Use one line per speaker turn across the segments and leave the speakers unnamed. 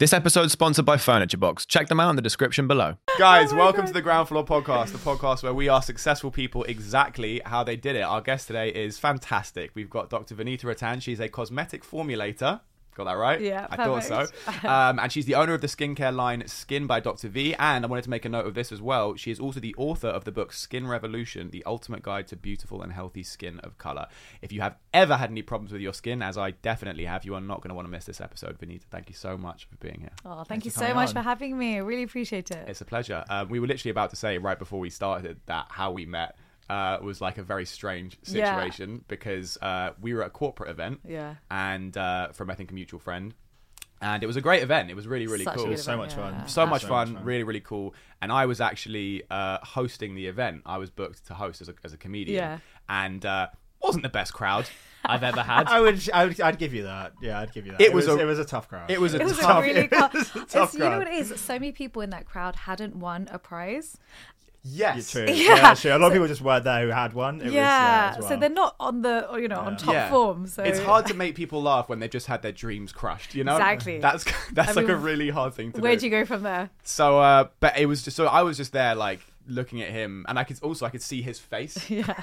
This episode is sponsored by Furniture Box. Check them out in the description below.
Guys, oh welcome to the Ground Floor Podcast, the podcast where we ask successful people exactly how they did it. Our guest today is fantastic. We've got Dr. Vanita Rattan. She's a cosmetic formulator. Got that right?
Yeah,
I thought so. Um, and she's the owner of the skincare line Skin by Dr. V. And I wanted to make a note of this as well. She is also the author of the book Skin Revolution, the ultimate guide to beautiful and healthy skin of color. If you have ever had any problems with your skin, as I definitely have, you are not going to want to miss this episode. Vanita, thank you so much for being here.
Oh, thank you so much
on.
for having me. I really appreciate it.
It's a pleasure. Um, we were literally about to say right before we started that how we met uh, was like a very strange
Yeah.
situation because uh, we were at a corporate event
Yeah.
and uh, from I think a mutual friend, and it was a great event. It was really really
Such a
cool.
good
so
event,
much fun.
yeah.
So much
So
fun,
much fun.
really, really cool. And I was actually uh, hosting the event. I was booked to host as a, as a comedian.
Yeah.
And uh, wasn't the best crowd I've ever had.
I would, I would, I'd give you that. Yeah, I'd give you that.
It was a-
it was a tough crowd.
it was a
It was
tough.
a really
it
tough.
was a
It's,
tough
you know
crowd.
what it is? So many people in that crowd hadn't won a prize.
Yes.
Yeah.
Yeah, true. A lot of people just weren't there who had one. It was,
yeah.
yeah, as
So they're not on the, you know, on top
Yeah.
form. So
It's hard to make people laugh when they've just had their dreams crushed. You know,
Exactly.
That's that's
I
like a really hard thing to do.
Where'd
do.
you go from there?
So, uh, but it was just so I was just there like looking at him, and I could also I could see his face.
Yeah.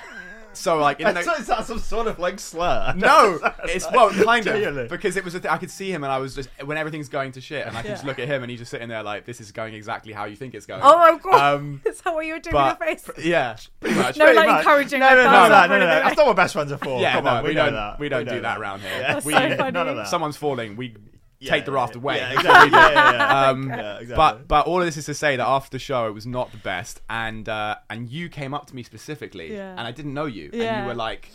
So like, in
I
the,
thought, is that some sort of like slur?
no, it's well, kind
Genuinely.
of because it was. A th- I could see him, and I was just when everything's going to shit, and I could just look at him, and he's just sitting there like, "This is going exactly how you think it's going."
Oh my god.
Um,
Is that what you were doing
but
with your face?
yeah, pretty much.
No,
Pretty
like
much.
encouraging.
No,
like,
no, no,
thumbs
no, no, no, no. That's not what best friends are for.
Yeah,
Come
no,
on, we,
we
know
don't.
that.
We don't
know
do that around here.
Yeah.
We,
so funny.
None of that.
someone's falling, we
Yeah,
take the raft
yeah,
away.
Yeah, exactly. yeah, yeah, yeah.
Um,
yeah, exactly.
But but all of this is to say that after the show, it was not the best, and uh, and you came up to me specifically,
Yeah.
and I didn't know you, and you were like.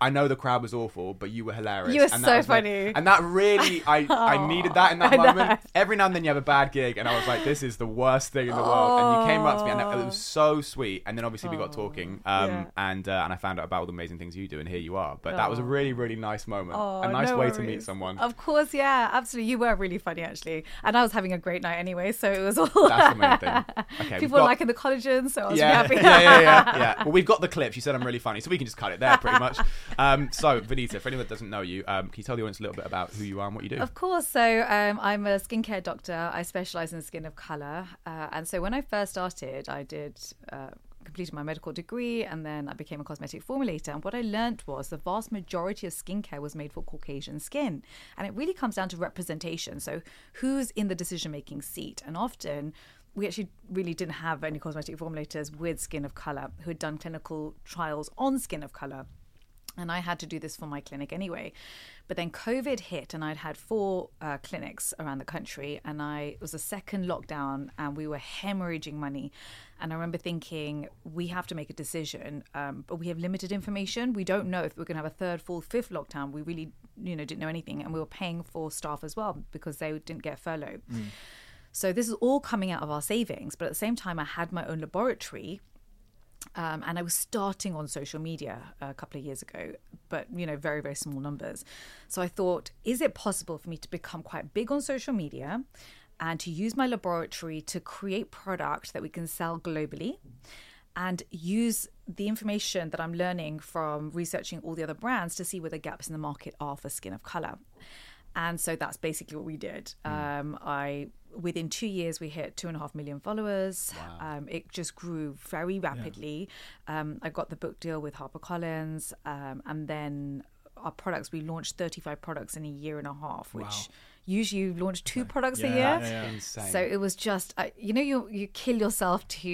I know the crowd was awful, but you were hilarious.
You were
and
so
like-
funny.
and that really, I, I needed that in that
know.
moment. Every now and then you have a bad gig, and I was like, "This is the worst thing in the world." And you came up to me, and it was so sweet. And then obviously we got talking, um,
yeah.
and uh, and I found out about all the amazing things you do, and here you are. But that was a
Oh.
really, really nice moment,
Oh,
a nice
no
way to meet someone.
Of course, yeah, absolutely. You were really funny, actually, and I was having a great night anyway. So it was all.
That's the main thing. Okay,
People were
got-
liking the collagen, so I was
yeah,
really happy.
yeah, yeah, yeah, yeah. Well, we've got the clips. You said I'm really funny, so we can just cut it there, pretty much. Um, so, Vanita, for anyone that doesn't know you, um, can you tell the audience a little bit about who you are and what you do?
Of course. So um, I'm a skincare doctor. I specialize in skin of color. Uh, and so when I first started, I did. Uh, completed my medical degree and then I became a cosmetic formulator and what I learned was the vast majority of skincare was made for Caucasian skin and it really comes down to representation so who's in the decision making seat and often we actually really didn't have any cosmetic formulators with skin of color who had done clinical trials on skin of color and I had to do this for my clinic anyway. But then COVID hit, and I'd had four uh, clinics around the country, and I it was a second lockdown, and we were hemorrhaging money. And I remember thinking, we have to make a decision, um, but we have limited information. We don't know if we're going to have a third, fourth, fifth lockdown. We really, you know, didn't know anything, and we were paying for staff as well because they didn't get furlough. So this is all coming out of our savings, but at the same time, I had my own laboratory um, and I was starting on social media a couple of years ago, but you know, very very small numbers. So I thought, is it possible for me to become quite big on social media, and to use my laboratory to create product that we can sell globally, and use the information that I'm learning from researching all the other brands to see where the gaps in the market are for skin of color. And so that's basically what we did. Um, I within two years we hit two and a half million followers. Um, it just grew very rapidly. Um, I got the book deal with HarperCollins, um, and then our products. We launched 35 products in a year and a half, which usually you launch two products a year.
yeah, yeah.
Insane.
So it was just, uh, you know, you you kill yourself to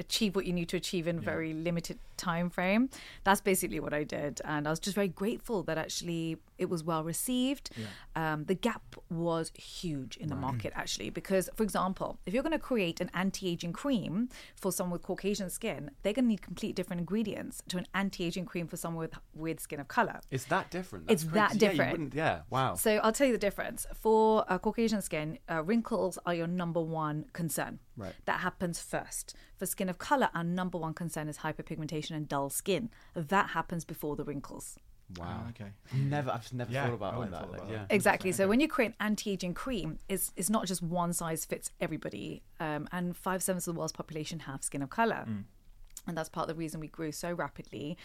achieve what you need to achieve in a very limited time frame. That's basically what I did, and I was just very grateful that actually it was well received. Um, the gap was huge in the market actually, because for example, if you're going to create an anti-aging cream for someone with Caucasian skin, they're going to need complete different ingredients to an anti-aging cream for someone with with skin of color.
It's that different.
It's
That's
that
crazy. Yeah, you
different.
wouldn't- Yeah, wow.
So I'll tell you the difference. For uh, Caucasian skin, uh, wrinkles are your number one concern.
Right.
That happens first. For skin of color, our number one concern is hyperpigmentation and dull skin. That happens before the wrinkles.
wow.
okay.
Never, I've just never
Yeah,
thought about like that.
thought
like,
about
yeah.
Exactly. So when you create an anti-aging cream, it's, it's not just one size fits everybody. Um, and five sevenths of the world's population have skin of color. And that's part of the reason we grew so rapidly.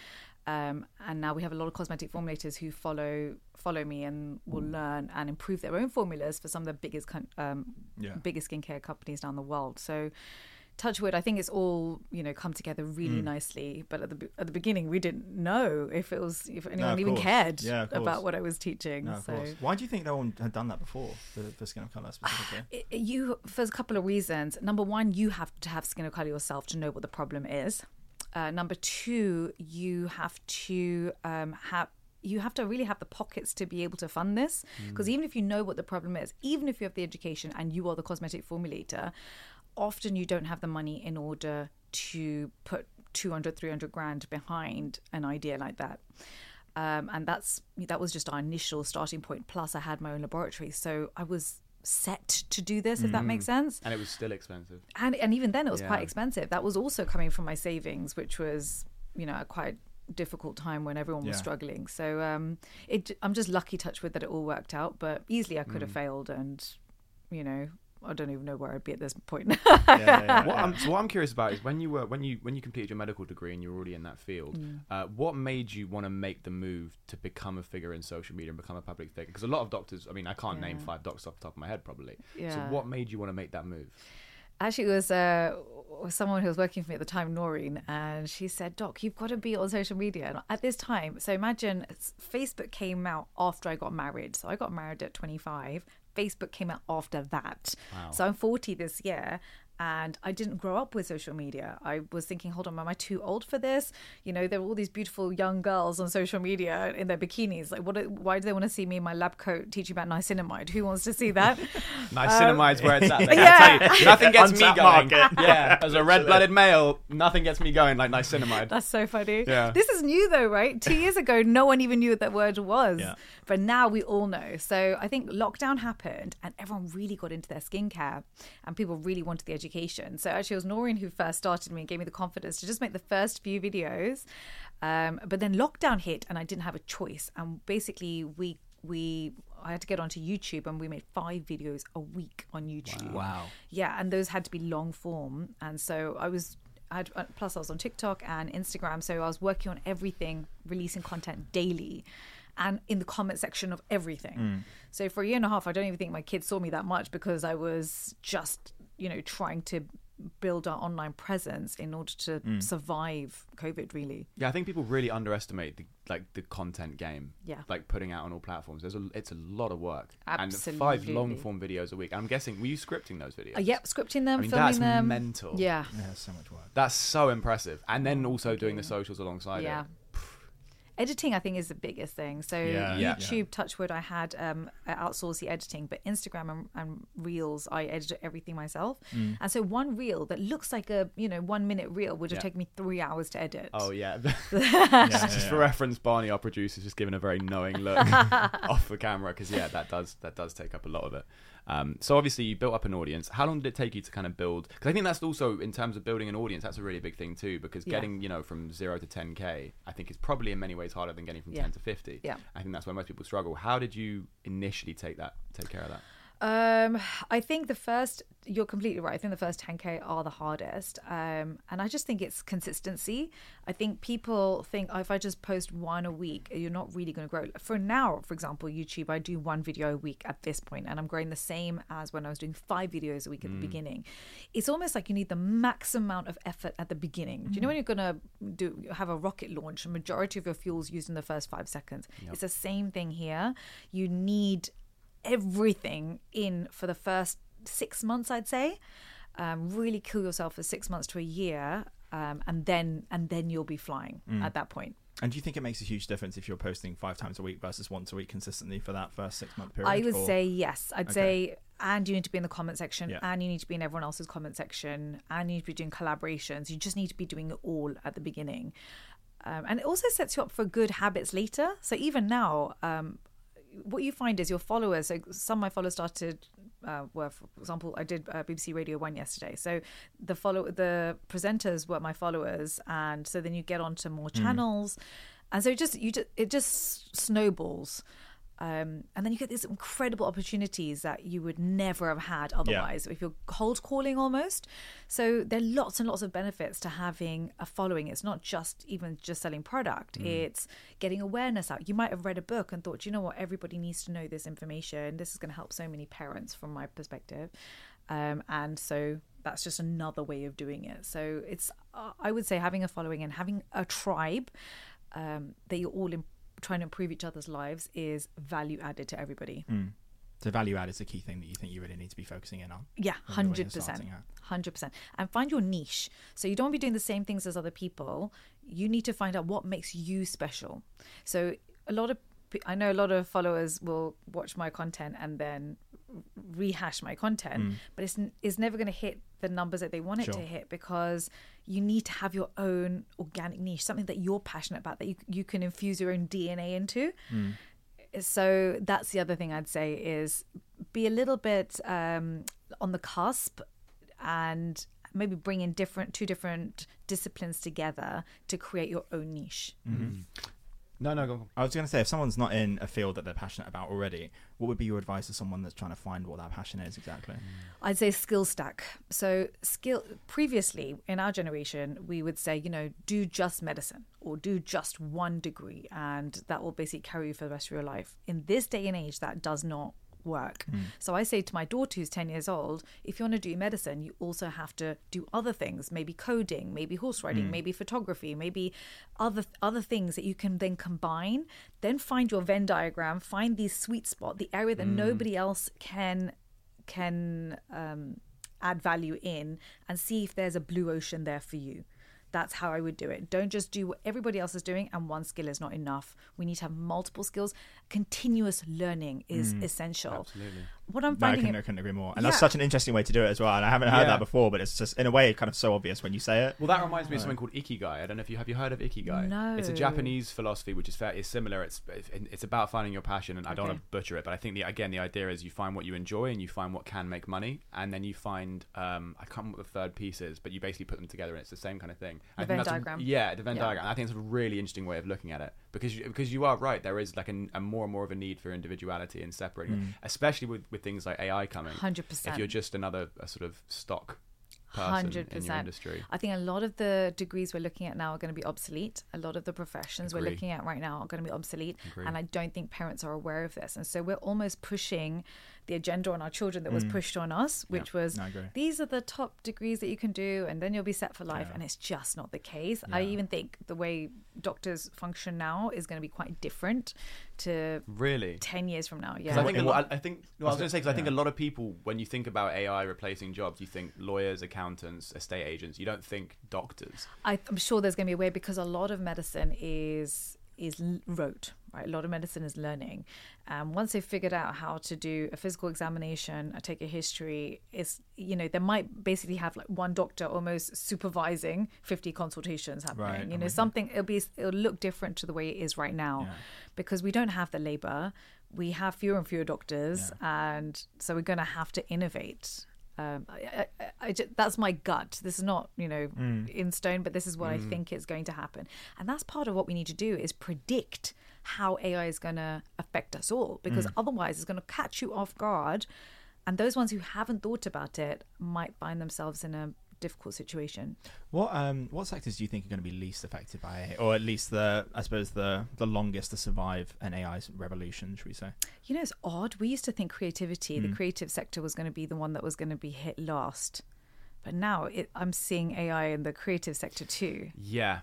Um, and now we have a lot of cosmetic formulators who follow follow me and will learn and improve their own formulas for some of the biggest um,
Yeah.
biggest skincare companies down the world. So. Touchwood, I think it's all you know come together really
Mm.
nicely. But at the at the beginning, we didn't know if it was if anyone
of
even
course.
cared
Yeah,
about what I was teaching.
No,
so
course. Why do you think no one had done that before for, for Skin of Colour specifically?
you for a couple of reasons. Number one, you have to have skin of color yourself to know what the problem is. Uh, number two, you have to um, have you have to really have the pockets to be able to fund this because even if you know what the problem is even if you have the education and you are the cosmetic formulator often you don't have the money in order to put 200 300 grand behind an idea like that um, and that's that was just our initial starting point plus i had my own laboratory so i was set to do this if that makes sense
And it was still expensive.
and and even then it was
Yeah.
quite expensive that was also coming from my savings which was you know a quite difficult time when everyone was
Yeah.
struggling so um it i'm just lucky touch with that it all worked out but easily i could
Mm.
have failed and you know i don't even know where i'd be at this point
Yeah, yeah, yeah,
What. I'm, so what I'm curious about is when you were when you when you completed your medical degree and you were already in that field,
Mm.
uh, what made you want to make the move to become a figure in social media and become a public figure? Because a lot of doctors, I mean, I can't name five doctors off the top of my head, probably. So what made you want to make that move?
Actually, it was uh, someone who was working for me at the time, Noreen, and she said, "Doc, you've got to be on social media." And at this time, so imagine Facebook came out after I got married. So I got married at 25. Facebook came out after that.
Wow.
So I'm 40 this year. And I didn't grow up with social media. I was thinking, hold on, am I too old for this? You know, there are all these beautiful young girls on social media in their bikinis. Like, what? Why do they want to see me in my lab coat teaching about niacinamide? Who wants to see that?
Niacinamide's where it's at. There.
yeah.
I tell you, nothing gets me going.
market.
Yeah, as a red-blooded male, nothing gets me going like niacinamide.
That's so funny.
Yeah.
This is new though, right? Two years ago, no one even knew what that word was.
Yeah.
But now we all know. So I think lockdown happened and everyone really got into their skincare and people really wanted the education. So actually, it was Noreen who first started me and gave me the confidence to just make the first few videos. Um, but then lockdown hit and I didn't have a choice. And basically, we we I had to get onto YouTube and we made five videos a week on YouTube.
Wow.
Yeah, and those had to be long form, and so I was. I had, uh, plus, I was on TikTok and Instagram, so I was working on everything, releasing content daily, and in the comment section of everything. So for a year and a half, I don't even think my kids saw me that much because I was just, you know, trying to build our online presence in order to survive COVID. Really,
Yeah, I think people really underestimate the like the content game.
Yeah.
Like putting out on all platforms. There's a it's a lot of work. And
Absolutely.
five long form videos a week. I'm guessing were you scripting those videos?
uh, yep, scripting them,
I mean,
filming
that's
them.
mental.
Yeah,
Yeah, so much work.
That's so impressive. And then also doing the socials alongside
yeah.
it.
Editing, I think, is the biggest thing. So
Yeah,
yeah.
YouTube, Touchwood, I had um, I outsourced the editing, but Instagram and, and Reels, I edit everything myself.
Mm.
And so one reel that looks like a you know one minute reel would have
Yeah.
taken me three hours to edit.
Oh yeah.
Yeah,
just for reference, Barney, our producer, is just giving a very knowing look off the camera because yeah, that does that does take up a lot of it. Um, so obviously you built up an audience. How long did it take you to kind of build? Because I think that's also in terms of building an audience, that's a really big thing too. Because
Yeah.
getting you know from zero to 10k, I think is probably in many ways harder than getting from
Yeah.
10 to 50.
Yeah.
I think that's where most people struggle. How did you initially take that take care of that?
Um, I think the first, you're completely right. I think the first 10k are the hardest, um, and I just think it's consistency. I think people think oh, if I just post one a week, you're not really going to grow. For now, for example, YouTube, I do one video a week at this point, and I'm growing the same as when I was doing five videos a week at the beginning. It's almost like you need the max amount of effort at the beginning. Do you know when you're going to do have a rocket launch? A majority of your fuel's used in the first five seconds. It's the same thing here. You need everything in for the first six months, I'd say. Um, really kill yourself for six months to a year, um, and then and then you'll be flying at that point.
And do you think it makes a huge difference if you're posting five times a week versus once a week consistently for that first six month period?
I would
or-
say yes. I'd
Okay.
say, and you need to be in the comment section,
Yeah.
and you need to be in everyone else's comment section, and you need to be doing collaborations. You just need to be doing it all at the beginning. Um, and it also sets you up for good habits later. So even now, um, what you find is your followers. So some of my followers started. Uh, were, for example, I did uh, BBC Radio One yesterday. So the follow the presenters were my followers, and so then you get onto more channels, and so it just you just it just snowballs. Um, and then you get these incredible opportunities that you would never have had otherwise if you're cold calling almost. So there are lots and lots of benefits to having a following. It's not just even just selling product, it's getting awareness out. You might have read a book and thought, you know what, everybody needs to know this information. This is going to help so many parents from my perspective. Um, and so that's just another way of doing it. So it's, uh, I would say, having a following and having a tribe um, that you're all in, trying to improve each other's lives is value added to everybody. Mm.
So value add is a key thing that you think you really need to be focusing in on.
Yeah,
when you're- when
hundred percent, hundred percent, and find your niche. So you don't be doing the same things as other people. You need to find out what makes you special. So a lot of I know a lot of followers will watch my content and then rehash my content, mm. but it's it's never going to hit the numbers that they want it to hit because you need to have your own organic niche, something that you're passionate about that you you can infuse your own DNA into. Mm. So that's the other thing I'd say is be a little bit um, on the cusp and maybe bring in different two different disciplines together to create your own niche. Mm-hmm. Mm-hmm.
No, no, go on.
I was going to say, if someone's not in a field that they're passionate about already, what would be your advice to someone that's trying to find what that passion is exactly? Mm.
I'd say skill stack. So skill previously in our generation we would say, you know, do just medicine or do just one degree and that will basically carry you for the rest of your life. In this day and age that does not work. Mm. So I say to my daughter who's 10 years old, if you want to do medicine, you also have to do other things, maybe coding, maybe horse riding, mm. maybe photography, maybe other other things that you can then combine. Then find your Venn diagram, find the sweet spot, the area that mm. nobody else can can um, add value in and see if there's a blue ocean there for you. That's how I would do it. Don't just do what everybody else is doing and one skill is not enough. We need to have multiple skills. Continuous learning is mm. essential.
Absolutely.
What I'm
No, I
finding
couldn't, I couldn't agree more. And that's such an interesting way to do it as well. And I haven't heard
Yeah.
that before, but it's just in a way kind of so obvious when you say it.
Well, that reminds me of something called ikigai. I don't know if you have you heard of ikigai.
No.
It's a Japanese philosophy which is fair. It's similar. It's it's about finding your passion, and I don't
Okay.
want to butcher it, but I think the again the idea is you find what you enjoy and you find what can make money, and then you find um, I can't remember what the third piece is, but you basically put them together, and it's the same kind of thing.
The
I think
Venn
that's a-
diagram.
yeah, the Venn
Yeah.
diagram. I think it's a really interesting way of looking at it because you, because you are right. There is like a, a more and more of a need for individuality and separating, it, especially with with things like AI coming.
100%.
If you're just another a sort of stock person in your
100%.
industry.
I think a lot of the degrees we're looking at now are going to be obsolete. A lot of the professions we're looking at right now are going to be obsolete.
Agree.
And I don't think parents are aware of this. And so we're almost pushing the agenda on our children that
Mm.
was pushed on us, which was
I
these are the top degrees that you can do, and then you'll be set for life.
Yeah.
And it's just not the case. I even think the way doctors function now is going to be quite different to
Really?
10 years from now. Yeah.
I think lot, I think no, I was going to say because I think a lot of people when you think about AI replacing jobs, you think lawyers, accountants, estate agents. You don't think doctors.
I, I'm sure there's going to be a way because a lot of medicine is is rote, right? A lot of medicine is learning. Um, once they've figured out how to do a physical examination, I take a history, is you know they might basically have like one doctor almost supervising 50 consultations happening.
Right,
you know something it'll be it'll look different to the way it is right now
Yeah.
because we don't have the labor. We have fewer and fewer doctors, and so we're going to have to innovate. Um, I, I, I that's my gut. This is not, you know, in stone, but this is what I think is going to happen. And that's part of what we need to do is predict how AI is going to affect us all, because otherwise it's going to catch you off guard. And those ones who haven't thought about it might find themselves in a difficult situation.
What um what sectors do you think are going to be least affected by it, or at least the I suppose the the longest to survive an AI revolution? Should we say?
You know, it's odd. We used to think creativity, the creative sector, was going to be the one that was going to be hit last. But now it, I'm seeing AI in the creative sector too.
Yeah.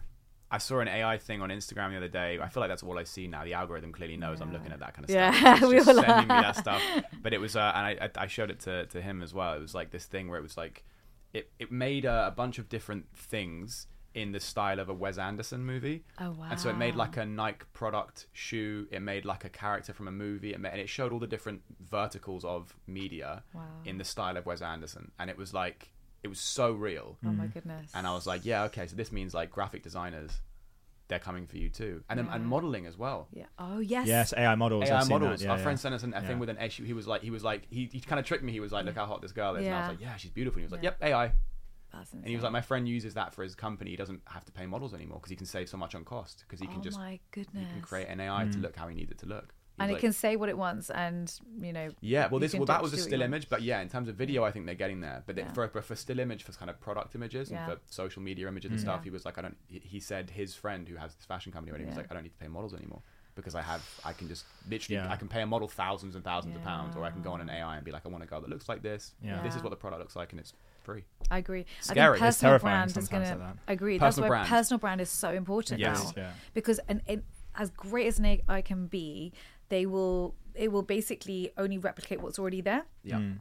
I saw an AI thing on Instagram the other day. I feel like that's all I see now. The algorithm clearly knows I'm looking at that kind of
Yeah,
stuff. Yeah,
we
sending me that stuff. But it was, uh, and I, I I showed it to, to him as well. It was like this thing where it was like, it, it made a, a bunch of different things in the style of a Wes Anderson movie.
Oh, wow!
And so it made like a Nike product shoe. It made like a character from a movie. It made, and it showed all the different verticals of media
Wow.
in the style of Wes Anderson. And it was like, it was so real.
Oh my goodness.
And I was like, yeah, okay, so this means like graphic designers, they're coming for you too, and then and modeling as well.
yeah. Oh yes.
Yes, AI models.
AI
I've seen
models.
That. Yeah,
Our
yeah.
friend sent us an, a
Yeah.
thing with an issue. He was like, he was like, he, he kind of tricked me. He was like, look how hot this girl is. And I was like, yeah, she's beautiful. And he was like,
Yeah.
yep, AI.
That's
And he was like, my friend uses that for his company. He doesn't have to pay models anymore because he can save so much on cost because he can
oh
just
my
he can create an AI
Hmm.
to look how he needs it to look.
And
like-
it can say what it wants, and you know.
Yeah, well, this well that was a still image, but yeah, in terms of video, I think they're getting there. But
Yeah.
for, for for still image, for kind of product images
Yeah.
and for social media images and
Mm.
stuff, he was like, I don't. he- He said his friend who has this fashion company, already, he was like, I don't need to pay models anymore because I have, I can just literally,
Yeah.
I can pay a model thousands and thousands of pounds, or I can go on an AI and be like, I want a girl that looks like this.
Yeah.
This is what the product looks like, and it's free.
I agree.
Scary.
I think personal
terrifying
brand is
sometimes
going to
like
agree. That's why
brand.
personal brand is so important
Yes.
now
Yeah.
because and, and as great as an AI can be, they will it will basically only replicate what's already there.
Yeah.
Mm.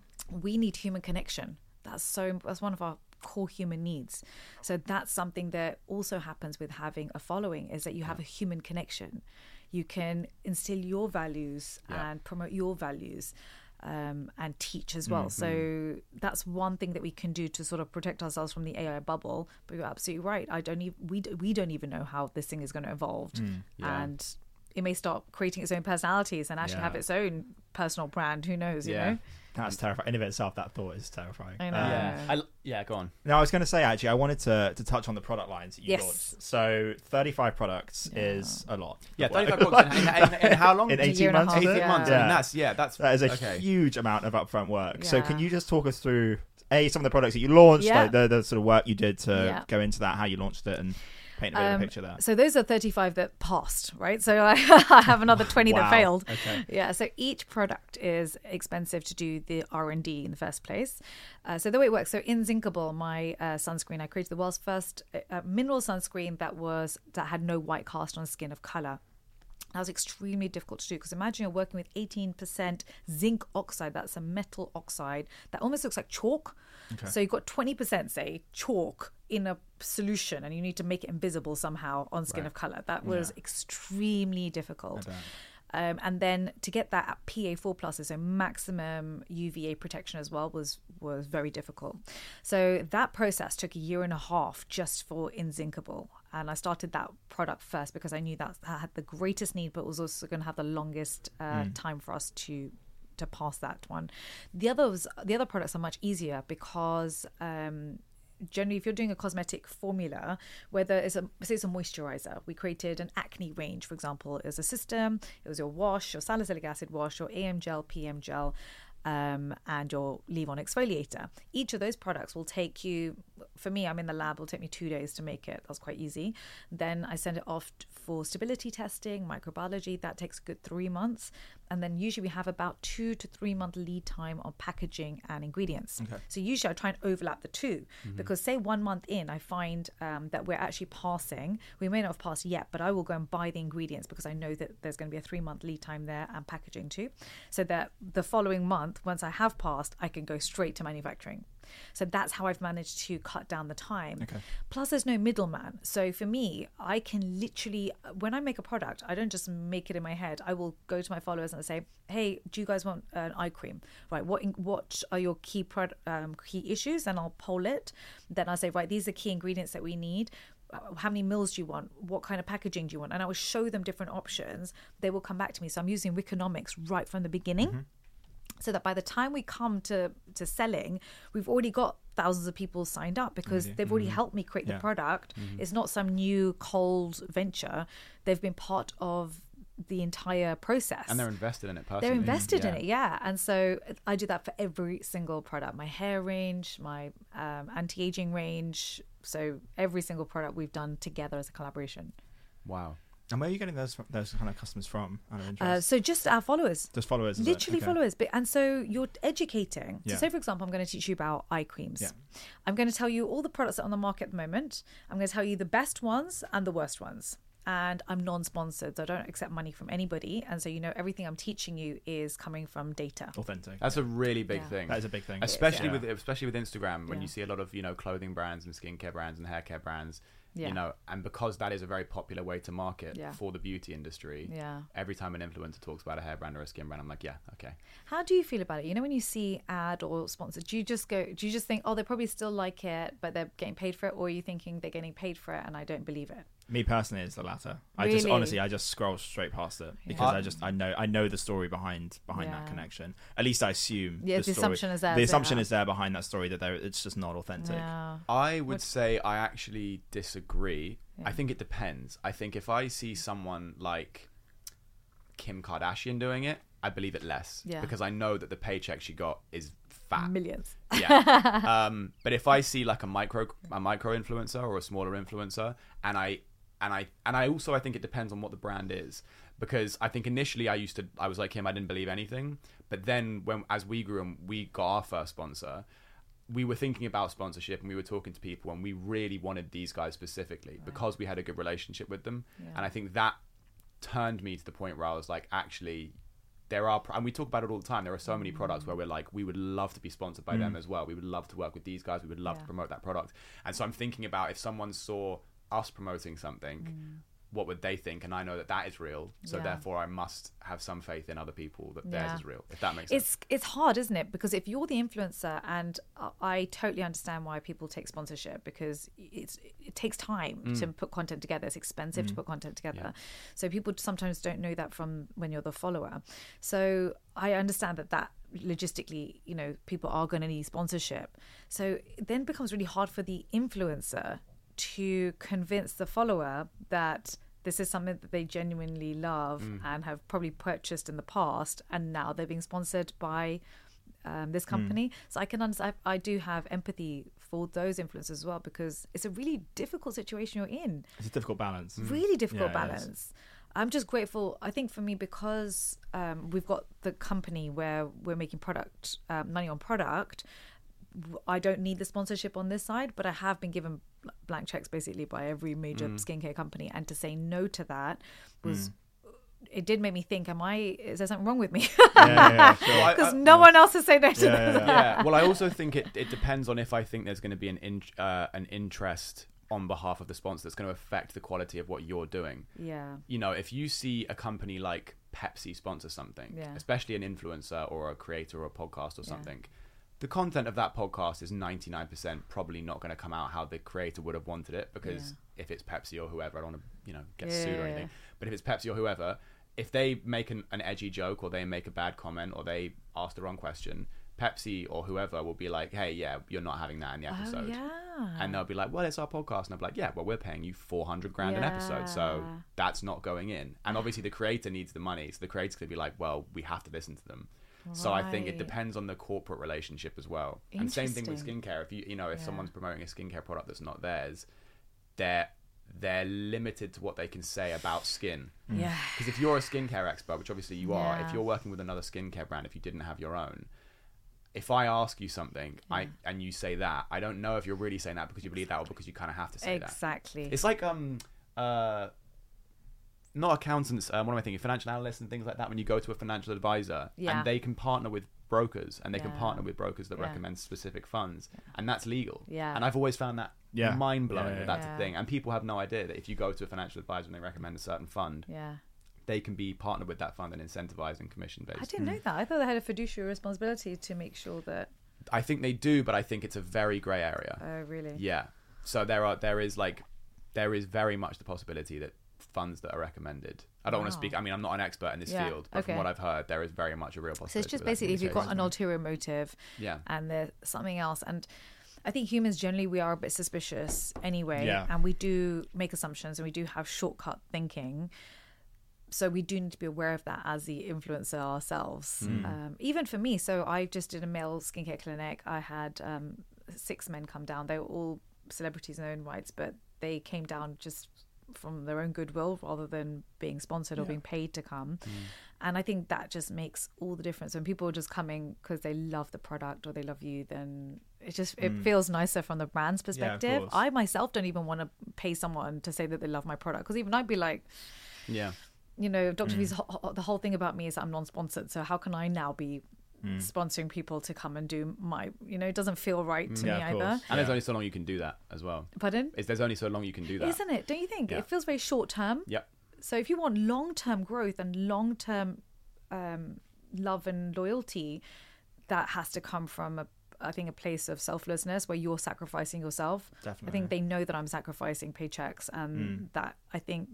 we need human connection. That's so that's one of our core human needs. So that's something that also happens with having a following is that you have a human connection. You can instill your values
Yeah.
and promote your values. Um, and teach as well.
Mm-hmm.
So that's one thing that we can do to sort of protect ourselves from the AI bubble. But you're absolutely right. I don't even we d- we don't even know how this thing is going to evolve,
Mm, Yeah.
and it may start creating its own personalities and actually
Yeah.
have its own personal brand. Who knows? You
Yeah.
know.
That's terrifying. In of itself, that thought is terrifying.
I know.
Um,
yeah. I, yeah. Go on.
Now, I was going to say actually, I wanted to to touch on the product lines that you
Yes.
launched. So, thirty five products
Yeah.
is a lot.
Yeah.
of work.
Thirty-five books. In, in, in, in how long?
In
A year
18
and
months,
half,
is?
Eighteen months. I
Yeah.
mean, that's yeah. That's
That is a
okay.
huge amount of upfront work. So, can you just talk us through a some of the products that you launched,
Yeah.
like the, the sort of work you did to
Yeah.
go into that, how you launched it, and paint a bit of
Um,
a picture there?
So those are 35 that passed, right? So I, I have another 20
Wow.
that failed.
Okay.
Yeah, so each product is expensive to do the R&D in the first place. Uh, so the way it works, so in Zinkable, my uh, sunscreen, I created the world's first uh, uh, mineral sunscreen that was that had no white cast on skin of color. That was extremely difficult to do because imagine you're working with 18% zinc oxide. That's a metal oxide that almost looks like chalk. Okay. So you've got 20%, say, chalk in a solution and you need to make it invisible somehow on skin
Right.
of color. That was
Yeah.
extremely difficult. Um, and then to get that at PA4 plus, so maximum UVA protection as well, was was very difficult. So that process took a year and a half just for Inzinkable. And I started that product first because I knew that that had the greatest need, but was also going to have the longest uh, time for us to to pass that one. The others, the other products are much easier because um, generally, if you're doing a cosmetic formula, whether it's a say it's a moisturizer, we created an acne range, for example, was a system, it was your wash, your salicylic acid wash, your AM gel, PM gel. Um, and your leave on exfoliator. Each of those products will take you, for me, I'm in the lab, it'll take me two days to make it. That's quite easy. Then I send it off for stability testing, microbiology. That takes a good three months. And then usually we have about two to three month lead time on packaging and ingredients.
Okay.
So usually I try and overlap the 2 because say one month in, I find um, that we're actually passing. We may not have passed yet, but I will go and buy the ingredients because I know that there's going to be a three month lead time there and packaging too. So that the following month, once I have passed, I can go straight to manufacturing. So that's how I've managed to cut down the time.
Okay.
Plus, there's no middleman. So for me, I can literally, when I make a product, I don't just make it in my head. I will go to my followers and say, "Hey, do you guys want an eye cream? Right? What what are your key prod, um, key issues?" And I'll poll it. Then I'll say, "Right, these are key ingredients that we need." Uh, How many mils do you want? What kind of packaging do you want? And I will show them different options. They will come back to me. So I'm using Wikinomics right from the beginning so that by the time we come to to selling we've already got thousands of people signed up because they've already helped me create
Yeah.
the product it's not some new cold venture. They've been part of the entire process.
And they're invested in it personally.
they're invested in it yeah. And so i do that for every single product. My hair range my um, anti-aging range. So every single product we've done together as a collaboration.
Wow.
And where are you getting those those kind of customers from? Out of interest,
uh, so just our followers
just followers.
literally
Okay.
followers but and so you're educating
Yeah.
so say for example i'm going to teach you about eye creams
Yeah.
i'm going to tell you all the products that are on the market at the moment i'm going to tell you the best ones and the worst ones and i'm non-sponsored so i don't accept money from anybody and so you know everything i'm teaching you is coming from data
Authentic.
That's a really big
Yeah.
thing.
that is a big thing.
especially
Yeah.
with especially with Instagram when
Yeah.
you see a lot of you know clothing brands and skincare brands and hair care brands
Yeah.
you know and because that is a very popular way to market
Yeah.
for the beauty industry
yeah
every time an influencer talks about a hair brand or a skin brand i'm like yeah okay
how do you feel about it you know when you see ad or sponsor do you just go do you just think oh they probably still like it but they're getting paid for it or are you thinking they're getting paid for it and i don't believe it
Me personally, it's the latter. I just
Really?
honestly, I just scroll straight past it because
Yeah.
I just I know I know the story behind behind that
Yeah.
connection. At least I assume.
Yeah, the
story-
assumption is there,
The
is
assumption
there.
is there behind that story that there it's just not authentic.
yeah
i would
What-
say i actually disagree
Yeah.
i think it depends i think if i see someone like Kim Kardashian doing it, I believe it less
Yeah.
because I know that the paycheck she got is fat.
Millions.
Yeah. um, but if I see like a micro a micro influencer or a smaller influencer, and I and I and I also I think it depends on what the brand is because I think initially I used to I was like him I didn't believe anything, but then when as we grew and we got our first sponsor. We were thinking about sponsorship and we were talking to people and we really wanted these guys specifically because we had a good relationship with them.
Yeah.
And I think that turned me to the point where I was like, actually, there are, and we talk about it all the time. There are so many products where mm. we're like, we would love to be sponsored by them mm. as well. We would love to work with these guys. We would love to promote that product. And so I'm thinking about if someone saw us promoting something, mm. what would they think? And I know that that is real. So
Yeah.
therefore, I must have some faith in other people that theirs
Yeah.
is real. If that makes sense.
It's it's hard, isn't it? Because if you're the influencer, and I- totally understand why people take sponsorship because it's it takes time mm. to put content together. It's expensive to mm. put content together, so people sometimes don't know that from when you're the follower. So I understand that that logistically, you know, people are going to need sponsorship. So it then becomes really hard for the influencer to convince the follower that this is something that they genuinely love and have probably purchased in the past, and now they're being sponsored by um, this company. So I can understand. I, I do have empathy for those influencers as well because it's a really difficult situation you're in
It's a difficult balance.
really difficult
Yeah,
balance. I'm just grateful. I think for me because um, we've got the company where we're making product um, money on product. I don't need the sponsorship on this side, but I have been given blank checks basically by every major
Mm.
skincare company, and to say no to that was.
Mm.
It did make me think: Am I? Is there something wrong with me?
Yeah, yeah, yeah, sure.
Well, I-
Because no one else has said no to
Yeah,
this.
yeah, yeah.
yeah. Well, I also think it, it depends on if I think there's going to be an in, uh, an interest on behalf of the sponsor that's going to affect the quality of what you're doing.
Yeah.
You know, if you see a company like Pepsi sponsor something,
Yeah.
especially an influencer or a creator or a podcast or something, the content of that podcast is 99% probably not going to come out how the creator would have wanted it because if it's Pepsi or whoever, I don't want to, you know, get sued or anything. But if it's Pepsi or whoever, if they make an, an edgy joke or they make a bad comment or they ask the wrong question, Pepsi or whoever will be like, "Hey, yeah, you're not having that in the
Oh
episode,"
yeah.
and they'll be like, "Well, it's our podcast," and I'll be like, "Yeah, well, we're paying you four hundred grand an episode, so that's not going in." And obviously, the creator needs the money, so the creator's gonna be like, "Well, we have to listen to them." So I think it depends on the corporate relationship as well. And same thing with skincare. If you you know if
Yeah.
someone's promoting a skincare product that's not theirs, they're they're limited to what they can say about skin.
Yeah.
Because if you're a skincare expert, which obviously you are, if you're working with another skincare brand, if you didn't have your own, if I ask you something, I and you say that, I don't know if you're really saying that because you believe that or because you kind of have to say that.
Exactly.
It's like um uh not accountants. Um, what am I thinking? Financial analysts and things like that. When you go to a financial advisor,
Yeah.
and they can partner with brokers, and they can partner with brokers that
Yeah.
recommend specific funds, and that's legal.
Yeah.
And I've always found that
Yeah.
mind blowing
Yeah,
that that's
yeah.
a thing. And people have no idea that if you go to a financial advisor and they recommend a certain fund,
yeah.
they can be partnered with that fund and incentivized and commission based.
I didn't know that. I thought they had a fiduciary responsibility to make sure that.
I think they do, but I think it's a very grey area.
Oh, really?
Yeah. So there are there is like there is very much the possibility that funds that are recommended. I don't want to speak. I mean, I'm not an expert in this
Yeah,
field, but from what I've heard, there is very much a real possibility.
So it's just
that that can
basically if you've got an ulterior motive
yeah.
and there's something else. And I think humans generally we are a bit suspicious anyway,
Yeah.
and we do make assumptions and we do have shortcut thinking. So we do need to be aware of that as the influencer ourselves. Um, even for me, so I just did a male skincare clinic. I had um, six men come down. They were all celebrities in their own rights, but they came down just from their own goodwill rather than being sponsored or being paid to come. Mm. And I think that just makes all the difference. When people are just coming because they love the product or they love you, then it just it mm. feels nicer from the brand's perspective.
course.
I myself don't even want to pay someone to say that they love my product because even I'd be like,
Yeah.
you know, Dr. Mm. V's ho- ho- the whole thing about me is I'm non-sponsored. So how can I now be sponsoring people to come and do my? You know, it doesn't feel right to
Yeah,
me either.
course.
And there's only so long you can do that as well.
Pardon?
Is there's only so long you can do that.
Isn't it? Don't you think
Yeah.
it feels very short term?
Yep.
So if you want long term growth and long term um, love and loyalty, that has to come from a I think a place of selflessness where you're sacrificing yourself.
Definitely.
I think they know that I'm sacrificing paychecks, and that I think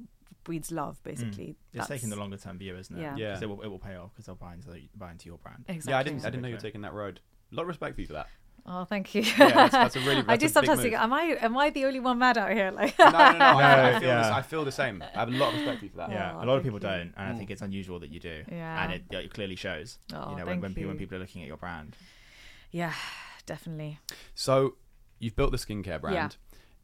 breeds love. Mm. Basically,
It's
That's-
taking the longer term view, isn't it?
Yeah.
Yeah.
'Cause it will, it will pay off because they'll buy into the, buy into your brand.
Exactly.
Yeah, I didn't I didn't know you were taking that road. A lot of respect for you for that.
Oh, thank you.
Yeah, that's- that's a really-
I do sometimes
move.
think, am I am I the only one mad out here? Like,
no, no, no. I, I, feel
yeah.
the, I feel the same. I have a lot of respect for you for that.
Yeah,
Oh,
a lot of people
you.
don't, and I think mm. it's unusual that you do.
Yeah.
and it, it clearly shows.
Oh,
you know, when
thank
when people, when
you.
people are looking at your brand.
yeah, definitely.
So you've built the skincare brand.
Yeah.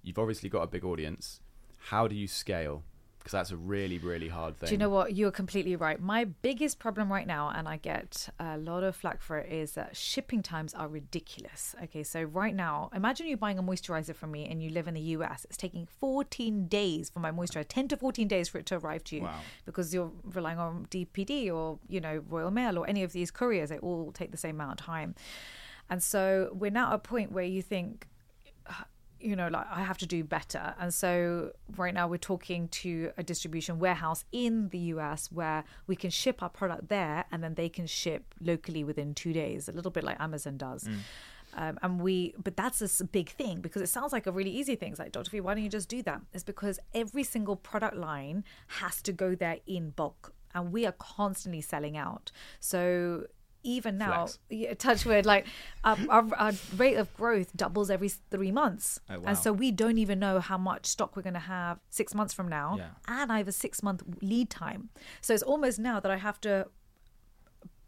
You've obviously got a big audience. How do you scale? Because that's a really, really hard thing.
Do you know what? You're completely right. My biggest problem right now, and I get a lot of flack for it, is that shipping times are ridiculous. Okay, so right now, imagine you're buying a moisturizer from me and you live in the US. It's taking 14 days for my moisturizer, 10 to 14 days for it to arrive to you
Wow.
because you're relying on DPD or, you know, Royal Mail or any of these couriers. They all take the same amount of time. And so we're now at a point where you think, you know, like I have to do better. And so right now we're talking to a distribution warehouse in the US where we can ship our product there and then they can ship locally within two days, a little bit like Amazon does. Um, and we, but that's a big thing because it sounds like a really easy thing. It's like, Dr. V, why don't you just do that? It's because every single product line has to go there in bulk and we are constantly selling out. So even now, yeah, touch wood, like our, our, our rate of growth doubles every three months.
Oh, wow.
And so we don't even know how much stock we're going to have six months from now.
Yeah.
And I have a six month lead time. So it's almost now that I have to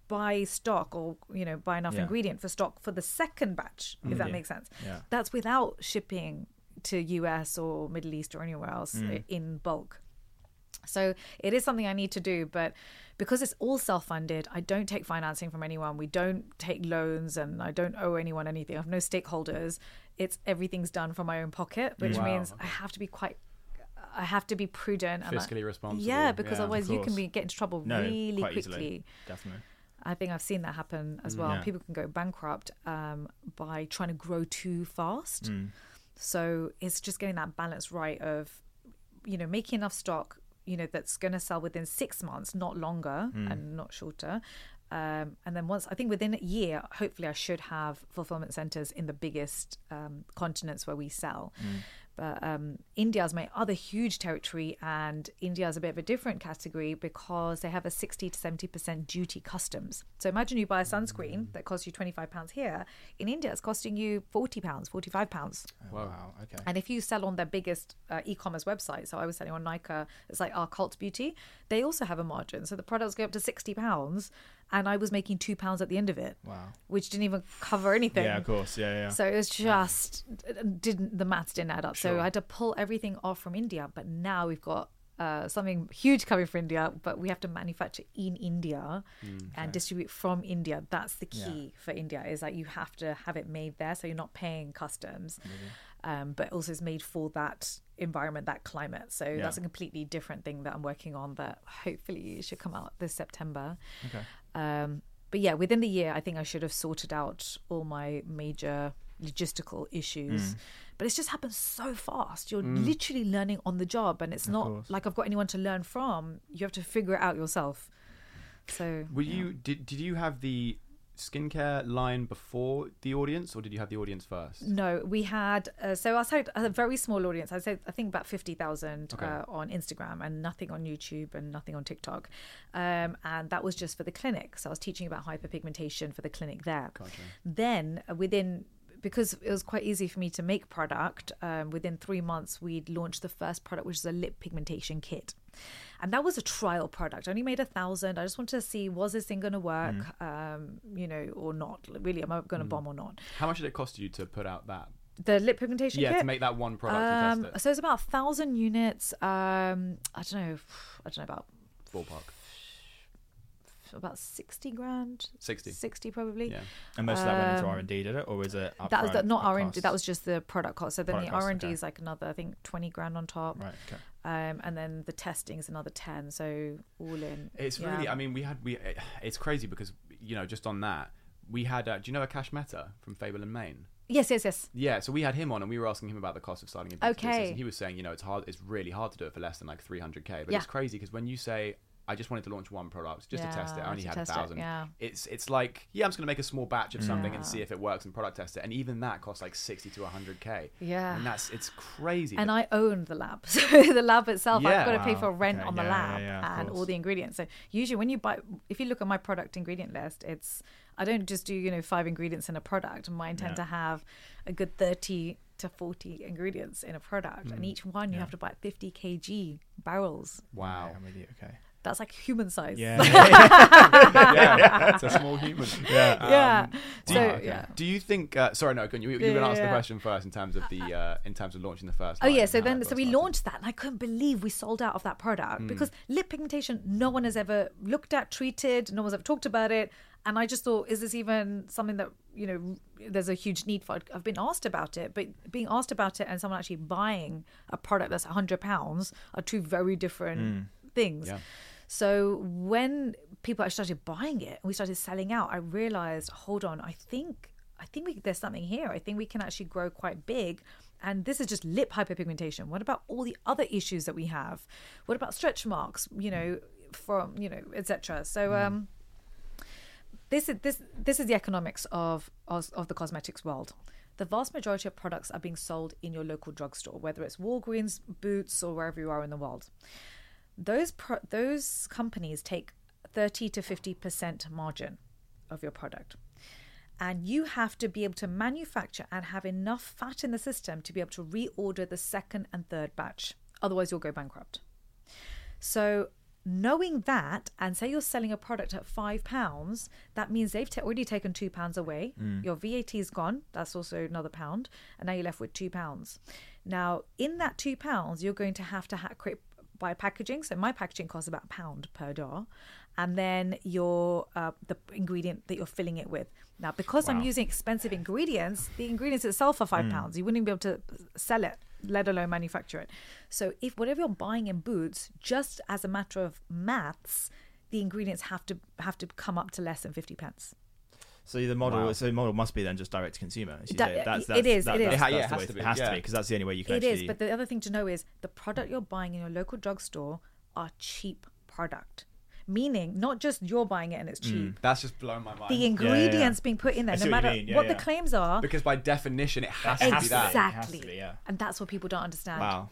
buy stock or, you know, buy enough
Yeah.
ingredient for stock for the second batch, if that makes sense. That's without shipping to US or Middle East or anywhere else
Mm.
in bulk. So it is something I need to do, but because it's all self-funded, I don't take financing from anyone. We don't take loans, and I don't owe anyone anything. I have no stakeholders. It's everything's done from my own pocket, which
Wow,
means. I have to be quite. I have to be prudent and I-
Fiscally responsible,
Yeah, because
yeah.
otherwise you can be get into trouble
No,
really quickly.
easily. Definitely.
I think I've seen that happen as well.
Yeah.
People can go bankrupt um, by trying to grow too fast.
Mm.
So it's just getting that balance right of, you know, making enough stock, you know, that's going to sell within six months, not longer and not shorter. Um, and then once, I think within a year, hopefully I should have fulfillment centers in the biggest um, continents where we sell. But um, India is my other huge territory, and India is a bit of a different category because they have a 60 to 70% duty customs. So imagine you buy a sunscreen that costs you £25 here. In India, it's costing you £40, £45.
Oh, wow. Okay.
And if you sell on their biggest uh, e-commerce website, so I was selling on Nykaa, it's like our Cult Beauty. They also have a margin, so the products go up to sixty pounds, and I was making two pounds at the end of it,
Wow.
which didn't even cover anything.
Yeah, of course. Yeah, yeah.
So it was just didn't the maths didn't add up. So I had to pull everything off from India. But now we've got uh, something huge coming from India, but we have to manufacture in India and distribute from India. That's the
Yeah.
key for India is that you have to have it made there, so you're not paying customs, um, but also it's made for that environment, that climate. So
Yeah.
that's a completely different thing that I'm working on that hopefully should come out this September.
okay.
Um, but yeah, within the year, I think I should have sorted out all my major logistical issues. But it's just happened so fast. You're literally learning on the job, and it's not
course.
like I've got anyone to learn from. You have to figure it out yourself. So
Were you did did you have the skincare line before the audience, or did you have the audience first?
No, we had uh, so I had a very small audience. I said I think about fifty thousand
Okay.
uh, on Instagram and nothing on YouTube and nothing on TikTok, um, and that was just for the clinic. So I was teaching about hyperpigmentation for the clinic there.
Gotcha.
Then uh, within because it was quite easy for me to make product. Um, within three months, we'd launched the first product, which is a lip pigmentation kit. And that was a trial product. I only made a thousand. I just wanted to see was this thing going to work, um, you know, or not. Really, am I going to bomb or not?
How much did it cost you to put out that?
The lip pigmentation
Yeah,
kit.
to make that one product
um,
and test it.
so it's about a thousand units. Um, I don't know. I don't know about
Ballpark.
about sixty grand.
60.
Sixty probably.
Yeah.
And most of that went into
Um,
R and D, did it, or was it?
That was the, not R and D.
cost?
That was just the product cost. So then
Product
the R and D
okay.
is like another, I think, twenty grand on top.
right. Okay.
Um, and then the testing is another 10 so all in
It's
yeah.
really. I mean, we had we. It's crazy because you know just on that we had. Uh, do you know Akash Mehta from Fable and Mane?
yes yes yes
Yeah, so we had him on, and we were asking him about the cost of starting a beauty
Okay.
And he was saying, you know, it's hard. It's really hard to do it for less than like 300k. But
Yeah.
it's crazy because when you say I just wanted to launch one product just to test it. I only had a
test it,
thousand.
yeah.
It's it's like yeah, I'm just gonna make a small batch of something and see if it works and product test it. And even that costs like sixty to hundred k.
Yeah.
and that's it's crazy.
and I own the lab. So the lab itself,
Yeah.
I've got to pay
Wow.
for rent
Okay.
on the
Yeah, yeah,
lab
yeah, of
and all the ingredients. So usually when you buy, if you look at my product ingredient list, it's I don't just do you know five ingredients in a product. Mine tend
Yeah.
to have a good thirty to forty ingredients in a product,
Mm.
and each one you have to buy fifty kg barrels.
wow.
Yeah, I'm with you. Okay.
That's like human size.
Yeah.
yeah, it's a small human.
yeah.
yeah.
Do
so
you,
yeah.
do you think? Uh, sorry, no. Can you, you
Yeah,
can
yeah,
ask the question first in terms of the uh, in terms of launching the first.
Oh yeah, so then so we
started.
launched that and I couldn't believe we sold out of that product
Hmm.
because lip pigmentation no one has ever looked at, treated, no one's ever talked about it. And I just thought, is this even something that, you know, there's a huge need for? I've been asked about it, but being asked about it and someone actually buying a product that's £100 are two very different things.
Yeah.
So when people started buying it and we started selling out, I realized, hold on, I think I think we, there's something here. I think we can actually grow quite big. And this is just lip hyperpigmentation. What about all the other issues that we have? What about stretch marks? You know, from you know, etc. So um, this is this this is the economics of, of of the cosmetics world. The vast majority of products are being sold in your local drugstore, whether it's Walgreens, Boots, or wherever you are in the world those pro- those companies take 30 to 50% margin of your product. And you have to be able to manufacture and have enough fat in the system to be able to reorder the second and third batch. Otherwise you'll go bankrupt. So knowing that and say you're selling a product at five pounds that means they've ta- already taken two pounds away. Mm. Your vat is gone. That's also another pound. And now you're left with two pounds. Now in that two pounds you're going to have to ha- create buy packaging. So my packaging costs about a pound per jar. And then your uh, the ingredient that you're filling it with. Now because i'm using expensive ingredients the ingredients itself are five pounds. You wouldn't be able to sell it let alone manufacture it. So if whatever you're buying in boots just as a matter of maths the ingredients have to have to come up to less than 50 pence
So the model,
Wow.
so the model must be then just direct to consumer. as you
That-
say. That's,
it
that's,
is,
that-
it is.
That's,
yeah, it
the
has to be,
It has to
yeah.
be because that's the only way you can
It
actually.
is, but the other thing to know is the product you're buying in your local drugstore are cheap product meaning not just you're buying it and it's mm. cheap
That's just blown my mind.
the ingredients being put in there no
what
matter
yeah,
what
yeah.
the claims are
because by definition it has
It
to
has
be
to be.
that.
It has
exactly
to be, yeah.
and that's what people don't understand
wow.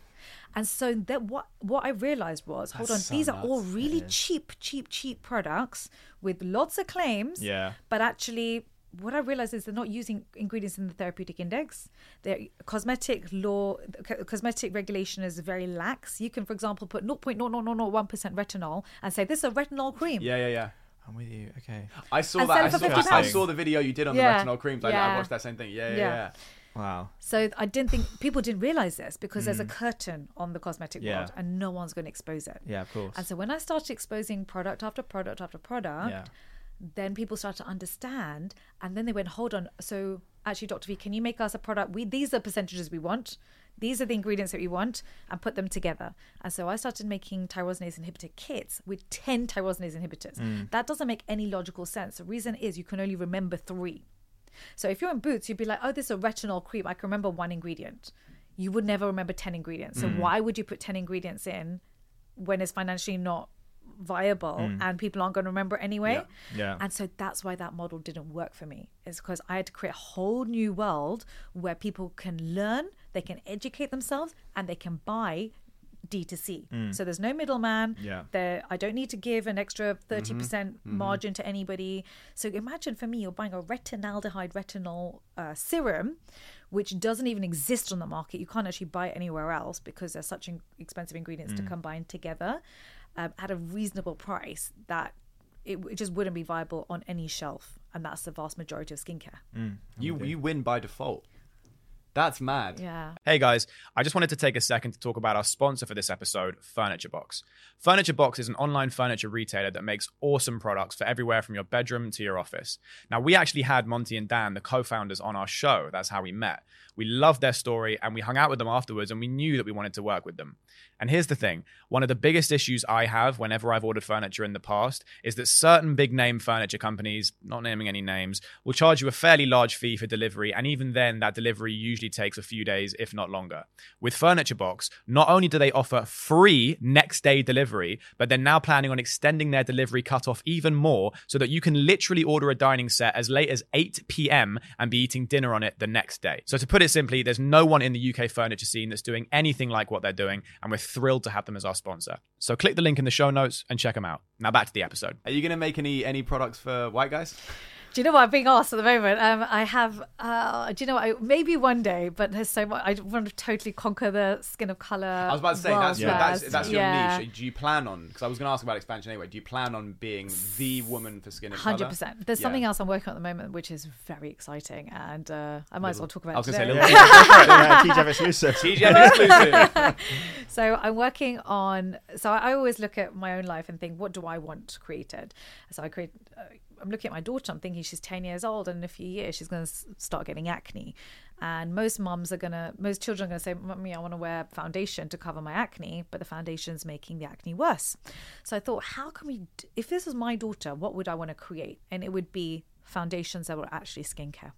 And so that what what I realized was, hold on,
so
these are all really
is.
cheap, cheap, cheap products with lots of claims.
Yeah.
But actually, what I realized is they're not using ingredients in the therapeutic index. Their cosmetic law, cosmetic regulation is very lax. You can, for example, put 0.00001% retinol and say this is a retinol cream.
Yeah, yeah, yeah.
I'm with you. Okay.
I saw
And
that. I saw, I saw the video you did on
Yeah,
the retinol creams. I, I watched that same thing. Yeah, yeah,
Yeah.
yeah.
Wow.
So I didn't think people didn't realize this because there's a curtain on the cosmetic
Mm. Yeah.
world and no one's going to expose it.
Yeah, of course.
And so when I started exposing product after product after product,
Yeah.
then people started to understand. And then they went, hold on. So actually, Dr. V, can you make us a product? We These are percentages we want. These are the ingredients that we want and put them together. And so I started making tyrosinase inhibitor kits with 10 tyrosinase inhibitors.
Mm.
That doesn't make any logical sense. The reason is you can only remember three. So if you're in Boots, you'd be like, oh, this is a retinol cream. I can remember one ingredient. You would never remember 10 ingredients.
Mm.
So why would you put 10 ingredients in when it's financially not viable and people aren't going to remember anyway?
Mm. Yeah.
And so that's why that model didn't work for me. It's because I had to create a whole new world where people can learn, they can educate themselves, and they can buy D2C. So there's no middleman.
Mm. Yeah.
There, I don't need to give an extra 30% margin to anybody. So imagine for me, you're buying a retinaldehyde retinol uh, serum, which doesn't even exist on the market. You can't actually buy it anywhere else because they're such in- expensive ingredients
Mm.
to combine together um, at a reasonable price that it, it just wouldn't be viable on any shelf. And that's the vast majority of skincare.
Mm.
You you win by default. That's mad.
Yeah.
Hey guys, I just wanted to take a second to talk about our sponsor for this episode, Furniture Box. Furniture Box is an online furniture retailer that makes awesome products for everywhere from your bedroom to your office. Now, we actually had Monty and Dan, the co founders, on our show. That's how we met. We loved their story and we hung out with them afterwards and we knew that we wanted to work with them. And here's the thing one of the biggest issues I have whenever I've ordered furniture in the past is that certain big name furniture companies, not naming any names, will charge you a fairly large fee for delivery. And even then, that delivery usually usually takes a few days, if not longer. With Furniture Box, not only do they offer free next day delivery, but they're now planning on extending their delivery cutoff even more so that you can literally order a dining set as late as 8 p.m. and be eating dinner on it the next day. So, to put it simply, there's no one in the UK furniture scene that's doing anything like what they're doing, and we're thrilled to have them as our sponsor. So, click the link in the show notes and check them out. Now, back to the episode.
Are you going to make any any products for white guys?
Do you know what I'm being asked at the moment? Um, I have. Uh, do you know what? I, maybe one day, but there's so much. I want to totally conquer the skin of color.
I was about to say that's your, that's, that's your
yeah.
niche. Do you plan on? Because I was going to ask about expansion anyway. Do you plan on being the woman for skin of color?
Hundred percent. There's
Yeah.
something else I'm working on at the moment, which is very exciting, and uh, I might as well talk about.
I was
it
going to say
today.
little
yeah, TGF exclusive.
TGF exclusive.
So I'm working on. So I always look at my own life and think, what do I want created? So I create. Uh, I'm looking at my daughter. I'm thinking she's 10 years old, and in a few years she's going to start getting acne. And most mums are going to, most children are going to say, "Mummy, I want to wear foundation to cover my acne," but the foundation's making the acne worse. So I thought, how can we? If this was my daughter, what would I want to create? And it would be foundations that were actually skincare.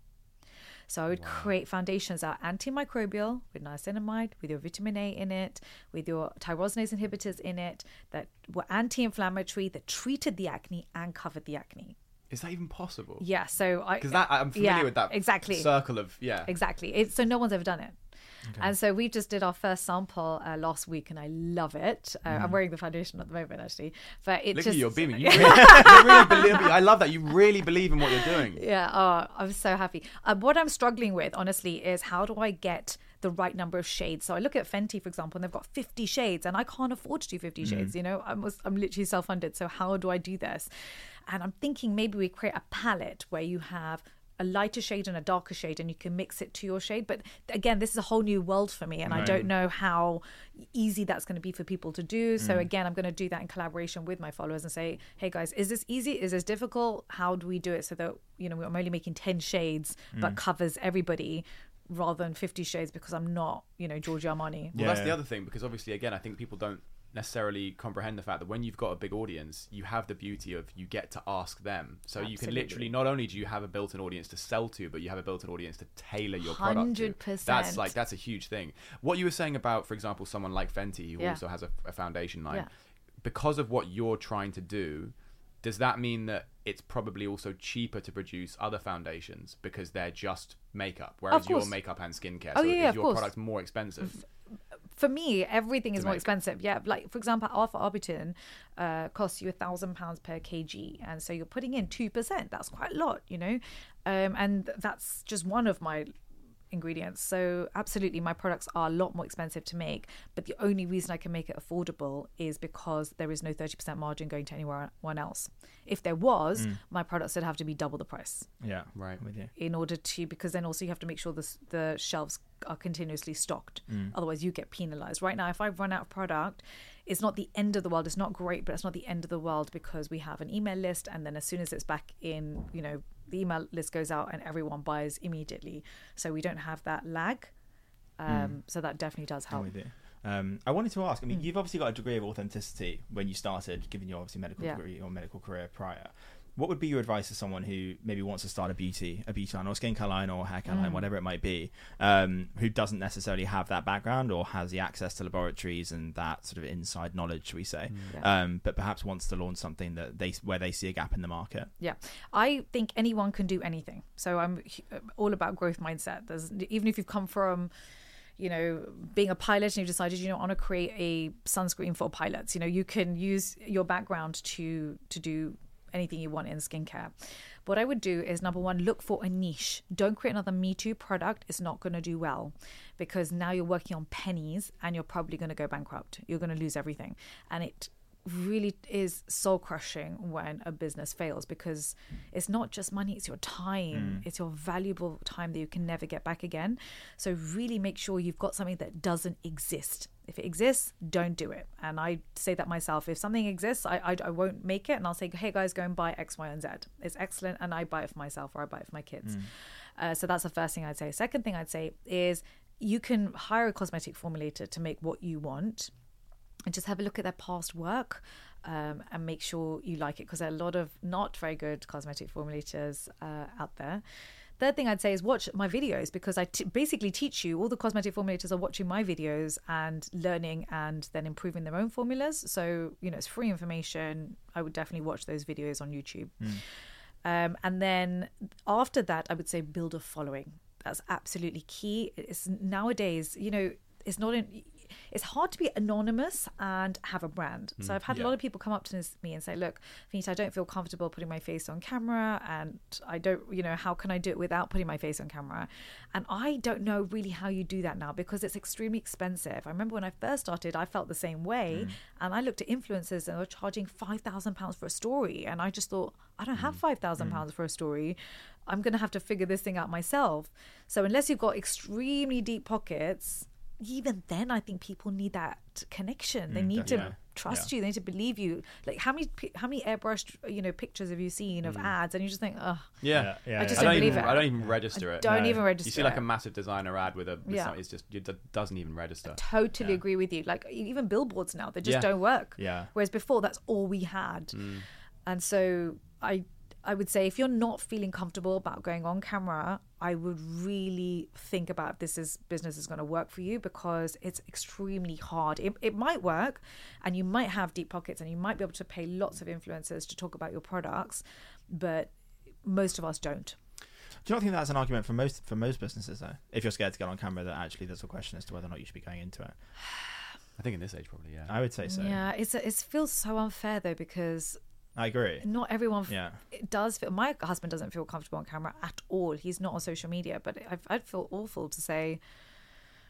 So I would create foundations that are antimicrobial with niacinamide, with your vitamin A in it, with your tyrosinase inhibitors in it, that were anti-inflammatory, that treated the acne and covered the acne.
Is that even possible?
Yeah, so I
Because that I'm familiar
yeah,
with that
exactly
circle of yeah.
exactly. It's, so no one's ever done it. And so we just did our first sample uh, last week, and I love it. Uh, I'm wearing the foundation at the moment, actually. But it
Mm. Look
just
at you, you're beaming. You really, really believe. I love that. You really believe in what you're doing.
Yeah, oh, I'm so happy. Uh, what I'm struggling with, honestly, is how do I get the right number of shades? So I look at Fenty, for example, and they've got 50 shades, and I can't afford to do 50 mm. shades. You know, I'm I'm literally self-funded. So how do I do this? And I'm thinking maybe we create a palette where you have a lighter shade and a darker shade and you can mix it to your shade but again this is a whole new world for me and i don't know how easy that's going to be for people to do so mm. again i'm going to do that in collaboration with my followers and say hey guys is this easy is this difficult how do we do it so that you know i'm only making 10 shades but mm. covers everybody rather than 50 shades because i'm not you know giorgio armani
Well, that's the other thing because obviously, again, I think people don't necessarily comprehend the fact that when you've got a big audience, you have the beauty of you get to ask them. So you can literally not only do you have a built-in audience to sell to, but you have a built-in audience to tailor your product to.
100%.
That's like that's a huge thing. What you were saying about, for example, someone like Fenty who
Yeah.
also has a, a foundation line,
Yeah.
because of what you're trying to do. Does that mean that it's probably also cheaper to produce other foundations because they're just makeup, whereas your makeup and skincare?
Oh,
so
yeah, yeah,
is your
course.
product more expensive?
for me, everything is
To
more
make.
expensive. Yeah, like for example, Alpha Arbutin uh, costs you a thousand pounds per kg, and so you're putting in two percent. That's quite a lot, you know, um, and that's just one of my ingredients. So absolutely, my products are a lot more expensive to make. But the only reason I can make it affordable is because there is no thirty percent margin going to anyone else. If there was, mm. my products would have to be double the price
Yeah,
Right.
With you.
in order to because then also you have to make sure the the shelves are continuously stocked mm. otherwise you get penalized right now if i run out of product it's not the end of the world it's not great but it's not the end of the world because we have an email list and then as soon as it's back in you know the email list goes out and everyone buys immediately so we don't have that lag um, so that definitely does help.
Um, I wanted to ask. I mean, you've obviously got a degree of authenticity when you started, given your obviously medical
Yeah.
degree or medical career prior. What would be your advice to someone who maybe wants to start a beauty, a beauty line, or skincare line, or hair care line, whatever it might be, um, who doesn't necessarily have that background or has the access to laboratories and that sort of inside knowledge, shall we say, um, but perhaps wants to launch something that they where they see a gap in the market?
Yeah, I think anyone can do anything. So I'm all about growth mindset. There's even if you've come from, you know, being a pilot and you've decided you don't want to create a sunscreen for pilots. You know, you can use your background to to do anything you want in skincare. What I would do is number one, look for a niche. Don't create another Me Too product. It's not going to do well because now you're working on pennies and you're probably going to go bankrupt. You're going to lose everything, and it really is soul crushing when a business fails because it's not just money it's your time mm. it's your valuable time that you can never get back again so really make sure you've got something that doesn't exist if it exists don't do it. And i say that myself if something exists i i, I won't make it and i'll say hey guys go and buy x y and z. It's excellent and i buy it for myself or i buy it for my kids. Uh, so that's the first thing i'd say. Second thing i'd say is you can hire a cosmetic formulator to make what you want and just have a look at their past work um, and make sure you like it because there are a lot of not very good cosmetic formulators uh, out there third thing I'd say is watch my videos because I t- basically teach you all the cosmetic formulators are watching my videos and learning and then improving their own formulas. So you know it's free information. I would definitely watch those videos on YouTube. Um, and then after that, I would say build a following. That's absolutely key. It's nowadays, you know, it's not in, it's hard to be anonymous and have a brand. So mm, I've had a lot of people come up to me and say, "Look, Vanita, I don't feel comfortable putting my face on camera, and I don't, you know, how can I do it without putting my face on camera?" And I don't know really how you do that now because it's extremely expensive. I remember when I first started, I felt the same way, mm. and I looked at influencers and they were charging five thousand pounds for a story, and I just thought, I don't have mm. five thousand pounds for a story. I'm going to have to figure this thing out myself. So unless you've got extremely deep pockets, even then, I think people need that connection. They mm, need to
yeah.
trust you. They need to believe you. Like how many how many airbrushed you know pictures have you seen of mm. ads, and you just think, oh,
Yeah.
Yeah,
I just
I
don't
don't,
believe
even,
it.
I don't even register it.
don't
No.
even register.
You see like
it.
a massive designer ad with a, with
Yeah.
something, it's just, it doesn't even register.
totally
Yeah.
agree with you. Like even billboards now, they just
Yeah.
don't work.
Yeah.
Whereas before, that's all we had. Mm. And so I, I would say if you're not feeling comfortable about going on camera, I would really think about if this is business is going to work for you because it's extremely hard. It, it might work, and you might have deep pockets, and you might be able to pay lots of influencers to talk about your products, but most of us don't.
Do you not think that's an argument for most for most businesses though? If you're scared to get on camera, that actually there's a question as to whether or not you should be going into it.
I think in this age, probably, yeah.
I would say so.
Yeah, it's it feels so unfair though because
I agree.
not everyone
Yeah.
it does feel my husband doesn't feel comfortable on camera at all. He's not on social media but I've, i'd feel awful to say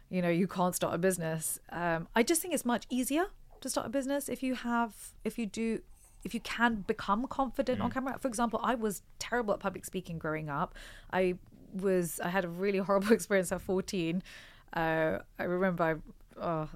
you know you can't start a business. Um, i just think it's much easier to start a business if you have if you do if you can become confident on camera. For example i was terrible at public speaking growing up. I was i had a really horrible experience at 14 uh, i remember i oh,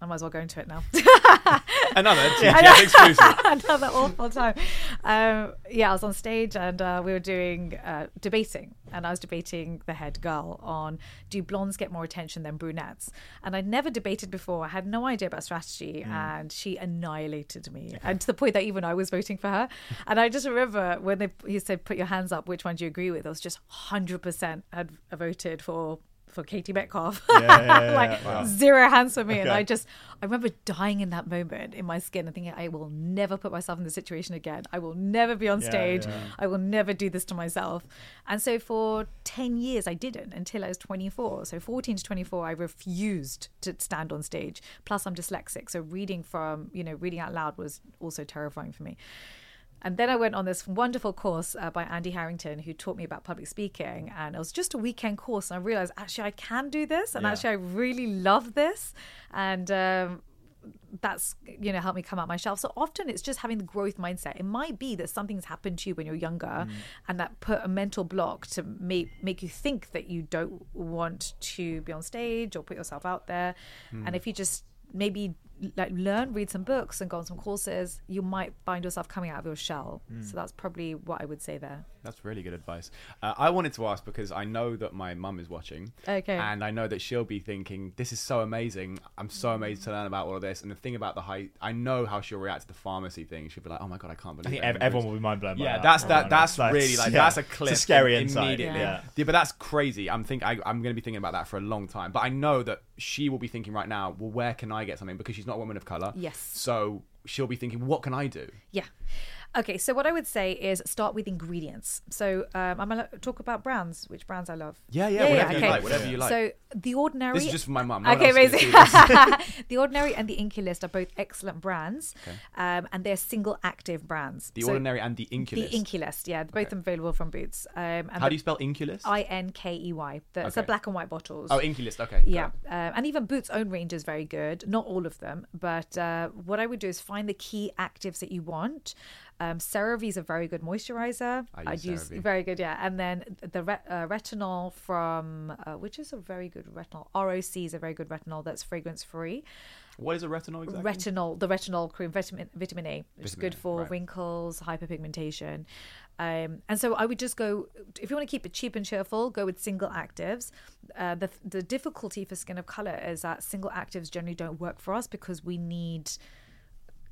I might as well go into it now.
Another TGF exclusive.
another awful time. Um, yeah, I was on stage and uh, we were doing uh, debating, and I was debating the head girl on do blondes get more attention than brunettes? And I'd never debated before. I had no idea about strategy, and she annihilated me, and to the point that even I was voting for her. And I just remember when they he said, "Put your hands up. Which one do you agree with?" I was just hundred percent had voted for. For Katie Metcalf,
yeah, yeah,
like.
Wow.
zero hands for me, and I just I remember dying in that moment in my skin and thinking, I will never put myself in this situation again. I will never be on stage. I will never do this to myself. And so for 10 years, I didn't until I was 24. So 14 to 24, I refused to stand on stage. Plus, I'm dyslexic. So reading from, you know, reading out loud was also terrifying for me. And then I went on this wonderful course uh, by Andy Harrington, who taught me about public speaking. And it was just a weekend course. And I realized actually I can do this. And
Yeah.
actually, I really love this. And, um, that's you know helped me come out my shelf so often it's just having the growth mindset it might be that something's happened to you when you're younger and that put a mental block to make make you think that you don't want to be on stage or put yourself out there and if you just maybe like learn read some books and go on some courses you might find yourself coming out of your shell so that's probably what i would say there
That's really good advice. Uh, I wanted to ask because I know that my mum is watching.
Okay.
And I know that she'll be thinking, this is so amazing. I'm so amazed to learn about all of this. And the thing about the height, I know how she'll react to the pharmacy thing. She'll be like, oh my God, I can't believe
I think
it.
everyone will be mind blown.
Yeah,
that.
that's that.
no,
That's
no.
really like
yeah.
that's a
It's
clip.
scary
im-
insight.
Immediately.
Yeah.
Yeah, but that's crazy. I'm think I, I'm going to be thinking about that for a long time. But I know that she will be thinking right now. Well, where can I get something? Because she's not a woman of color.
Yes.
So she'll be thinking, what can I do?
Yeah. Okay, so what I would say is start with ingredients. So um, I'm going to talk about brands, which brands I love.
Yeah, yeah, whatever you
okay.
like, whatever you like.
So the ordinary.
This is just for my mum. No
okay, amazing. the ordinary and the Inkey List are both excellent brands, um, and they're single active brands.
The
So
ordinary and the Inkey List.
The Inkey List, yeah, both available from Boots. Um, and
How do you spell Inkey List?
I N K E Y. The It's the black and white bottles.
oh, Inkey List. Okay.
Yeah, um, and even Boots' own range is very good. Not all of them, but uh, what I would do is find the key actives that you want. Um, CeraVe is a very good moisturizer.
I use
I'd use very good, yeah. And then the ret- uh, retinol from uh, which is a very good retinol. ROC is a very good retinol that's fragrance free.
What is a retinol exactly?
Retinol, the retinol cream, vitamin vitamin A, which is good for
right.
wrinkles, hyperpigmentation. Um, and so I would just go if you want to keep it cheap and cheerful, go with single actives. Uh, the the difficulty for skin of color is that single actives generally don't work for us because we need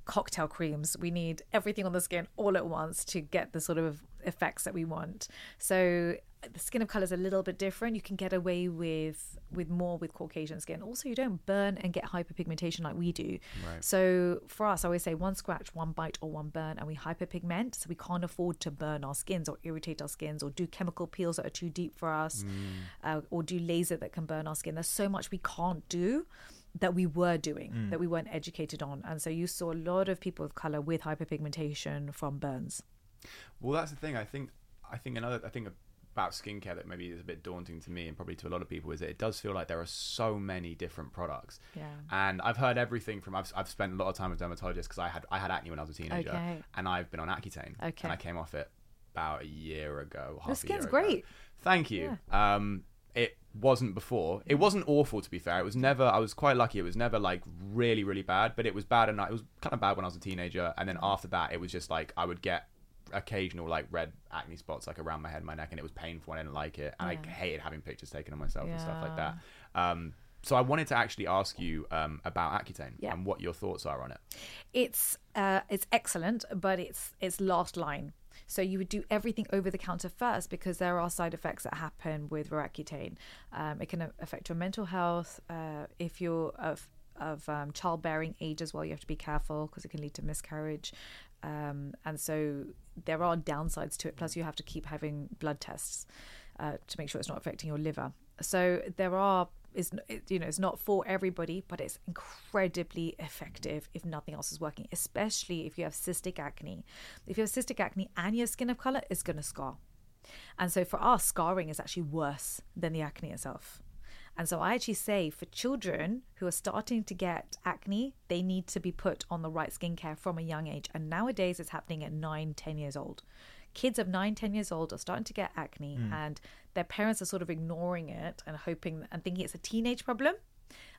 cocktail creams. We need everything on the skin all at once to get the sort of effects that we want. So the skin of color is a little bit different. You can get away with with more with Caucasian skin. Also, you don't burn and get hyperpigmentation like we do.
Right.
So for us, I always say one scratch, one bite, or one burn, and we hyperpigment. So we can't afford to burn our skins or irritate our skins or do chemical peels that are too deep for us, uh, or do laser that can burn our skin. There's so much we can't do that we were doing that we weren't educated on, and so you saw a lot of people of color with hyperpigmentation from burns.
Well, that's the thing. I think I think another I think about skincare that maybe is a bit daunting to me and probably to a lot of people is that it does feel like there are so many different products.
Yeah.
And I've heard everything from I've, I've spent a lot of time with dermatologists because I had I had acne when I was a teenager
Okay.
and I've been on Accutane
Okay.
and I came off it about a year ago. Half
The skin's great.
Thank you. Um, it wasn't before. It wasn't awful to be fair. It was never. I was quite lucky. It was never like really really bad, but it was bad enough. It was kind of bad when I was a teenager, and then after that, it was just like I would get occasional like red acne spots like around my head and my neck and it was painful and I didn't like it and I hated having pictures taken of myself and stuff like that um so I wanted to actually ask you um, about Accutane
Yeah.
and what your thoughts are on it.
It's uh, it's excellent, but it's it's last line. So you would do everything over the counter first because there are side effects that happen with Roaccutane. Um, it can affect your mental health. Uh, if you're of of um, childbearing age as well, you have to be careful because it can lead to miscarriage. Um, and so there are downsides to it. Plus, you have to keep having blood tests uh, to make sure it's not affecting your liver. So there are is you know it's not for everybody, but it's incredibly effective if nothing else is working. Especially if you have cystic acne. If you have cystic acne and your skin of color, it's going to scar. And so for us, scarring is actually worse than the acne itself. And so I actually say for children who are starting to get acne, they need to be put on the right skincare from a young age. And nowadays it's happening at nine, 10 years old. Kids of nine, 10 years old are starting to get acne hmm. and their parents are sort of ignoring it and hoping and thinking it's a teenage problem.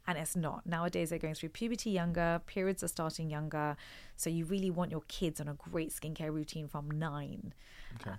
And it's not. Nowadays they're going through puberty younger, periods are starting younger. So you really want your kids on a great skincare routine from nine.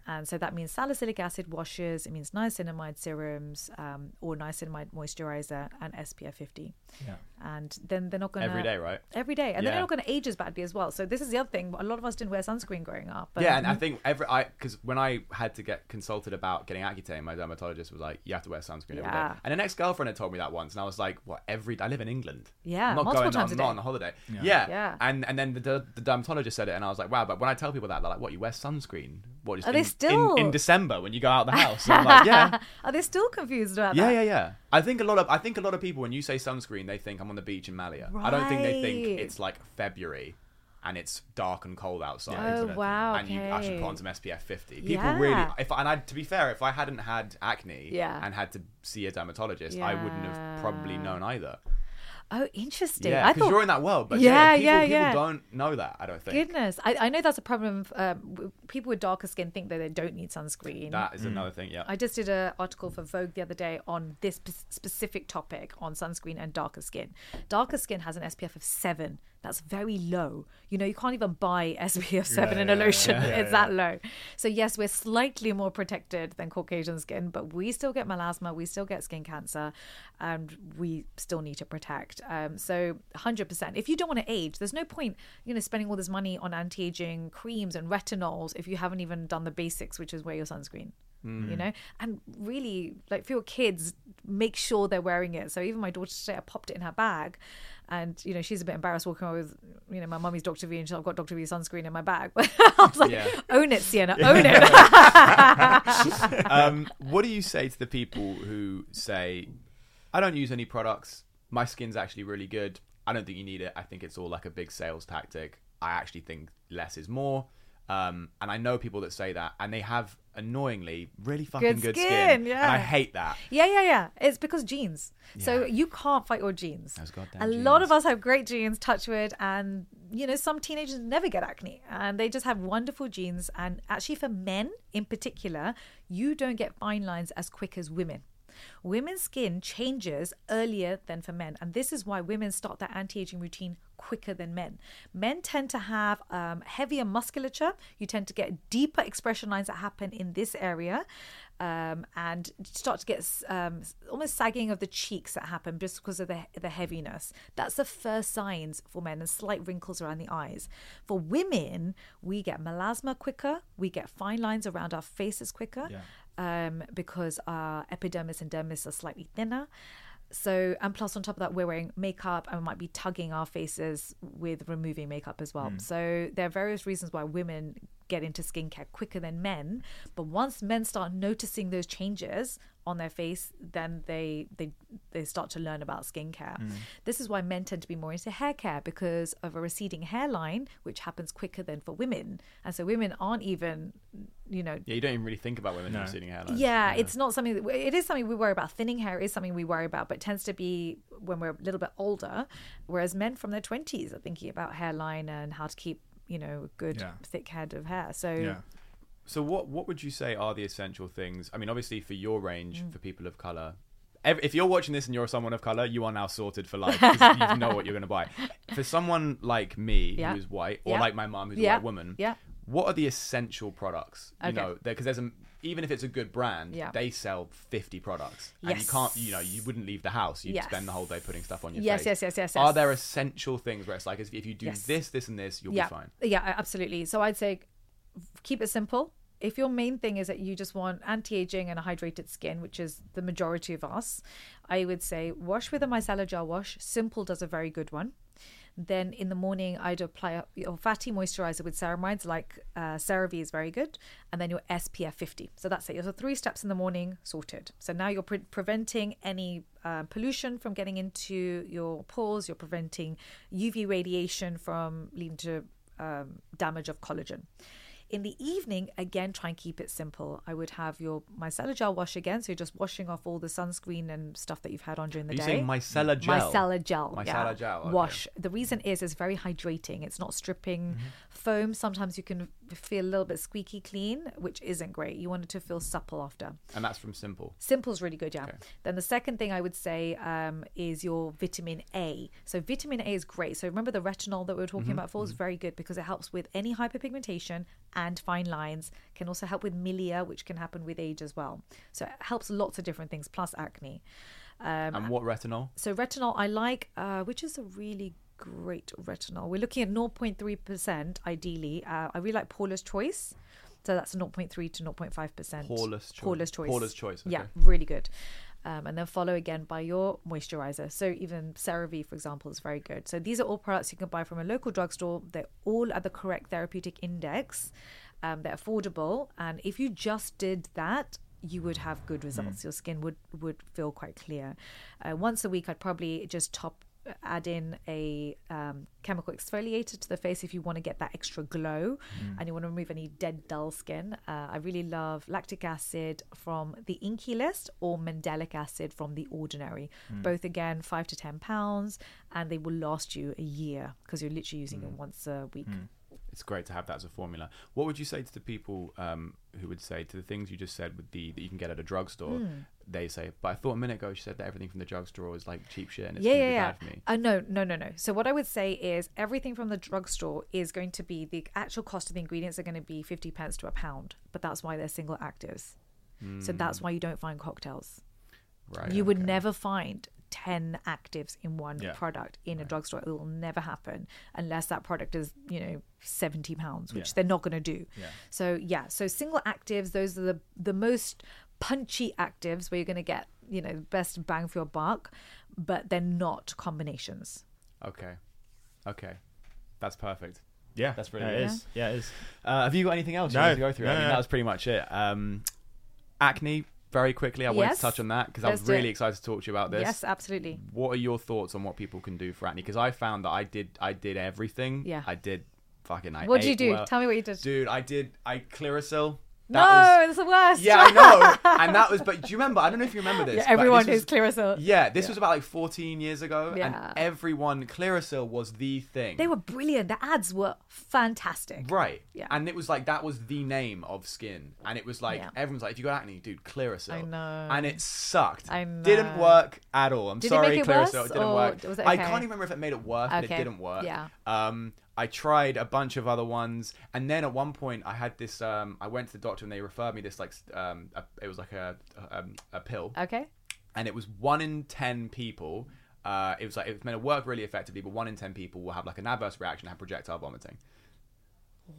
And so that means salicylic acid washes, it means niacinamide serums um, or niacinamide moisturizer and SPF 50.
Yeah.
And then they're not going to.
Every day, right?
Every day. And then
Yeah.
they're not going to age as badly as well. So this is the other thing. A lot of us didn't wear sunscreen growing up. But
yeah, and I think every I because when I had to get consulted about getting Accutane, my dermatologist was like, "You have to wear sunscreen every day."
Yeah.
And an ex-girlfriend had told me that once, and I was like, "What? Every? I live in England.
Yeah,
I'm not
multiple
going.
times
I'm
a
not
day.
on a holiday.
Yeah.
Yeah,
Yeah.
And and then the, the, the dermatologist said it, and I was like, "Wow!" But when I tell people that, they're like, "What? You wear sunscreen? What? Just
Are they
in,
still-
in, in December when you go out the house?" And I'm like, "Yeah."
Are they still confused about
Yeah,
that?
yeah, yeah. Yeah. I think a lot of I think a lot of people when you say sunscreen, they think I'm on the beach in Malia. I don't think they think it's like February and it's dark and cold outside.
Oh, wow.
And you
actually
put on some SPF 50. People
Yeah.
really, if and I, to be fair, if I hadn't had acne
Yeah.
and had to see a dermatologist, I wouldn't have probably known either.
Oh, interesting.
Yeah,
I
because
thought.
you're in that world, but
Yeah,
yeah, people,
yeah,
people
yeah.
don't know that. I don't think
Goodness, I, I know that's a problem. Um, people with darker skin think that they don't need sunscreen.
that is another thing. Yeah,
I just did an article for Vogue the other day on this spe- specific topic on sunscreen and darker skin. Darker skin has an SPF of seven. That's very low. You know, you can't even buy SPF seven in a
yeah,
lotion.
yeah, yeah,
it's that low. So yes, we're slightly more protected than Caucasian skin, but we still get melasma, we still get skin cancer, and we still need to protect. Um, so 100%. If you don't want to age, there's no point, you know, spending all this money on anti-aging creams and retinols if you haven't even done the basics, which is wear your sunscreen you know and really like for your kids make sure they're wearing it so even my daughter today i popped it in her bag and you know she's a bit embarrassed walking around with you know my mummy's dr v and she's i've got dr v sunscreen in my bag. But i was like
Yeah.
own it sienna own it.
Um, what do you say to the people who say, I don't use any products, my skin's actually really good, I don't think you need it, I think it's all like a big sales tactic, I actually think less is more. Um, and I know people that say that, and they have annoyingly really fucking
Good
good,
skin,
skin,
yeah.
and I hate that.
yeah yeah yeah. It's because genes so you can't fight your genes
Those goddamn
a lot of us have great genes touchwood and you know some teenagers never get acne. And they just have wonderful genes and actually for men in particular you don't get fine lines as quick as women Women's skin changes earlier than for men, and this is why women start their anti aging routine quicker than men. Men tend to have um, heavier musculature, you tend to get deeper expression lines that happen in this area. Um, and start to get um, almost sagging of the cheeks that happen just because of the, the heaviness. That's the first signs for men, and slight wrinkles around the eyes. For women, we get melasma quicker, we get fine lines around our faces quicker.
Yeah.
Um, because our epidermis and dermis are slightly thinner. So, and plus on top of that, we're wearing makeup and we might be tugging our faces with removing makeup as well. So, there are various reasons why women get into skincare quicker than men. But once men start noticing those changes on their face, then they they they start to learn about skincare. Mm. This is why men tend to be more into hair care because of a receding hairline, which happens quicker than for women. And so women aren't even, you know,
Yeah, you don't even really think about women
No.
receding hairlines.
yeah, it's not something that it is something we worry about. Thinning hair is something we worry about, but it tends to be when we're a little bit older. Whereas men from their twenties are thinking about hairline and how to keep you know a good
Yeah.
thick head of hair. So
Yeah.
So what what would you say are the essential things? I mean, obviously for your range
Mm.
for people of color. If you're watching this and you're someone of color, you are now sorted for life because you know what you're going to buy. For someone like me
Yeah.
who's white, or
Yeah.
like my mom who's a
Yeah.
white woman,
Yeah.
what are the essential products? You know, because there's a even if it's a good brand,
Yeah.
they sell 50 products, and you can't, you know, you wouldn't leave the house. You'd
Yes.
spend the whole day putting stuff on your
Yes,
face.
yes, yes, yes, yes.
Are there essential things where it's like if you do
Yes.
this, this, and this, you'll
yeah,
be fine?
yeah, absolutely. So I'd say keep it simple. If your main thing is that you just want anti-aging and a hydrated skin, which is the majority of us, I would say wash with a micellar gel wash. Simple does a very good one. Then in the morning, I'd apply a- your fatty moisturizer with ceramides, like uh, CeraVe is very good, and then your SPF 50. So that's it. So three steps in the morning, sorted. So now you're pre- preventing any uh, pollution from getting into your pores. You're preventing UV radiation from leading to um, damage of collagen. In the evening, again, try and keep it simple. I would have your micellar gel wash again, so you're just washing off all the sunscreen and stuff that you've had on during the
Are you
day.
saying micellar gel?
Micellar gel.
Micellar
yeah.
gel, okay.
Wash. The reason is it's very hydrating. It's not stripping
Mm-hmm.
foam. Sometimes you can feel a little bit squeaky clean, which isn't great. You want it to feel supple after.
And that's from Simple.
Simple's really good, yeah.
Okay.
Then the second thing I would say um, is your vitamin A. So vitamin A is great. So remember the retinol that we were talking
Mm-hmm.
about before is very good because it helps with any hyperpigmentation and fine lines. Can also help with milia, which can happen with age as well. So it helps lots of different things, plus acne. Um,
And what retinol?
so retinol, I like, uh, which is a really great retinol. We're looking at 0.3% ideally. Uh, I really like Paula's Choice. So that's 0.3 to 0.5%.
Paula's Choice.
Paula's Choice.
Paula's Choice,
Yeah, really good. Um, and then follow again by your moisturizer. So even CeraVe, for example, is very good. So these are all products you can buy from a local drugstore. They're all at the correct therapeutic index. Um, they're affordable, and if you just did that, you would have good results. Your skin would would feel quite clear. Uh, once a week, I'd probably just top add in a um, chemical exfoliator to the face if you want to get that extra glow and you want to remove any dead dull skin. Uh, i really love lactic acid from the Inkey List or mandelic acid from the ordinary. Both again five to ten pounds and they will last you a year because you're literally using it once a week
It's great to have that as a formula. What would you say to the people um, who would say to the things you just said with the that you can get at a drugstore?
Hmm.
They say, but I thought a minute ago she said that everything from the drugstore is like cheap shit and it's
yeah, yeah, yeah.
bad for me.
Uh, no, no, no, no. So what I would say is everything from the drugstore is going to be the actual cost of the ingredients are going to be fifty pence to a pound, but that's why they're single actives. So that's why you don't find cocktails.
Right.
you would never find 10 actives in one
Yeah.
product in a drugstore. It will never happen unless that product is, you know, 70 pounds, which
Yeah.
they're not going to do.
Yeah.
So, yeah. So, single actives, those are the, the most punchy actives where you're going to get, you know, best bang for your buck, but they're not combinations.
Okay. Okay. That's perfect.
Yeah,
That's
yeah,
brilliant.
it is. Yeah, it is.
Uh, have you got anything else you
No.
want to go through? I mean,
no.
that was pretty much it. Um, acne, very quickly. I wanted to touch on that because I was really
it.
excited to talk to you about this.
Yes, absolutely.
What are your thoughts on what people can do for acne? Because I found that I did, I did everything.
Yeah.
I did fucking. I
What did you do?
well.
Tell me what you did.
Dude, I did. I Clearasil.
No,
was,
it's the worst.
yeah, I know. and that was. But do you remember? I don't know if you remember this.
Yeah, everyone
this
is Clearasil.
Yeah, this was about like 14 years ago,
Yeah.
and everyone Clearasil was the thing.
They were brilliant. The ads were fantastic.
Right.
Yeah.
And it was like that was the name of skin. And it was like
Yeah.
everyone's like, if you got acne, dude, Clearasil.
I know.
And it sucked.
I know.
Didn't work at all. I'm
Did it
sorry,
make it
Clearasil.
worse,
It didn't
or
work.
was it
I can't even remember if it made it worse, but it didn't work.
Yeah.
Um I tried a bunch of other ones, and then at one point I had this. Um, I went to the doctor and they referred me this like um, a, it was like a um, a pill,
Okay.
and it was one in ten people. Uh, it was like it was meant to work really effectively, but one in ten people will have like an adverse reaction, have projectile vomiting.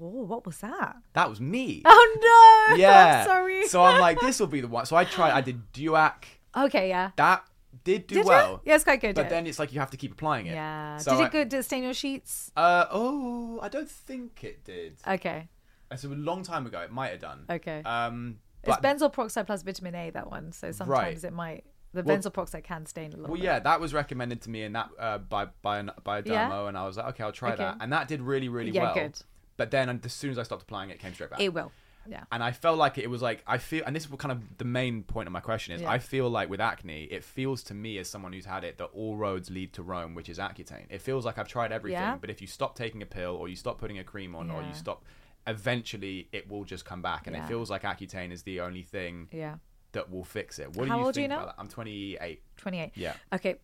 Oh, what was that?
That was me.
Oh no!
yeah.
I'm sorry.
so I'm like, this will be the one. So I tried. I did Duac.
okay, yeah.
That did do
Did
well.
you? Yeah, it's quite good.
But
yeah.
then it's like you have to keep applying it.
yeah.
So
did
I-
it good? Did it stain your sheets?
Uh oh, I don't think it did.
Okay.
It's a long time ago. It might have done.
Okay.
Um,
it's
but
benzoyl peroxide plus vitamin A. That one. So sometimes it might. The
Well-
benzoyl peroxide can stain a little.
well,
bit.
yeah, that was recommended to me in that uh, by by an, by a
Yeah?
demo, and I was like, okay, I'll try
Okay.
that, and that did really really
Yeah,
well.
good.
But then, as soon as I stopped applying it, it came straight back.
It will. Yeah.
and I felt like it was like I feel, and this is kind of the main point of my question is.
Yeah.
I feel like with acne, it feels to me as someone who's had it that all roads lead to Rome, which is Accutane. It feels like I've tried everything,
Yeah.
but if you stop taking a pill or you stop putting a cream on or
Yeah.
you stop, eventually it will just come back, and
Yeah.
it feels like Accutane is the only thing
Yeah.
that will fix it. What
How
do you
old are you
think
now?
about that? I'm 28.
28.
Yeah,
Okay.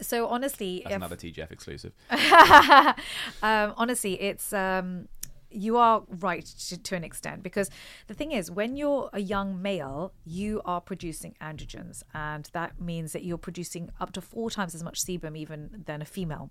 So honestly,
that's
if,
another TGF exclusive.
um, honestly, it's um, you are right to, to an extent because the thing is, when you're a young male, you are producing androgens, and that means that you're producing up to four times as much sebum even than a female.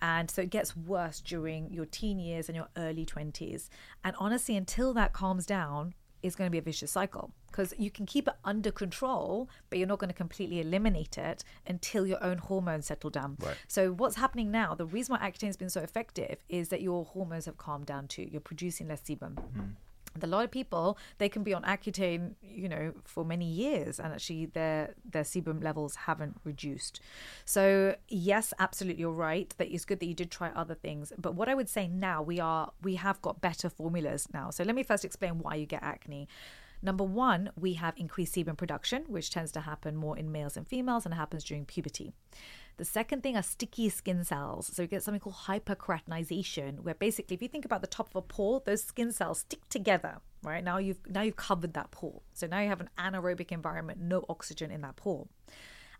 And so it gets worse during your teen years and your early 20s. And honestly, until that calms down, it's going to be a vicious cycle because you can keep it under control, but you're not going to completely eliminate it until your own hormones settle down.
Right.
So what's happening now? The reason why Accutane has been so effective is that your hormones have calmed down too. You're producing less sebum. And a lot of people they can be on Accutane, you know, for many years, and actually their their sebum levels haven't reduced. So yes, absolutely, you're right. That it's good that you did try other things. But what I would say now, we are we have got better formulas now. So let me first explain why you get acne. Number one, we have increased sebum production, which tends to happen more in males and females, and happens during puberty. The second thing are sticky skin cells. So you get something called hyperkeratinization, where basically, if you think about the top of a pore, those skin cells stick together. Right now, you've now you've covered that pore. So now you have an anaerobic environment, no oxygen in that pore.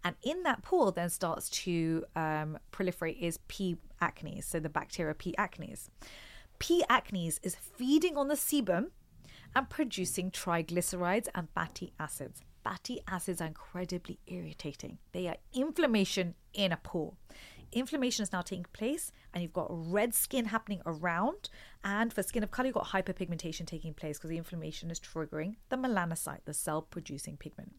And in that pore, then starts to um, proliferate is P. acnes, so the bacteria P. acnes. P. acnes is feeding on the sebum and producing triglycerides and fatty acids. Fatty acids are incredibly irritating. They are inflammation in a pore. Inflammation is now taking place, and you've got red skin happening around. And for skin of color, you've got hyperpigmentation taking place because the inflammation is triggering the melanocyte, the cell producing pigment.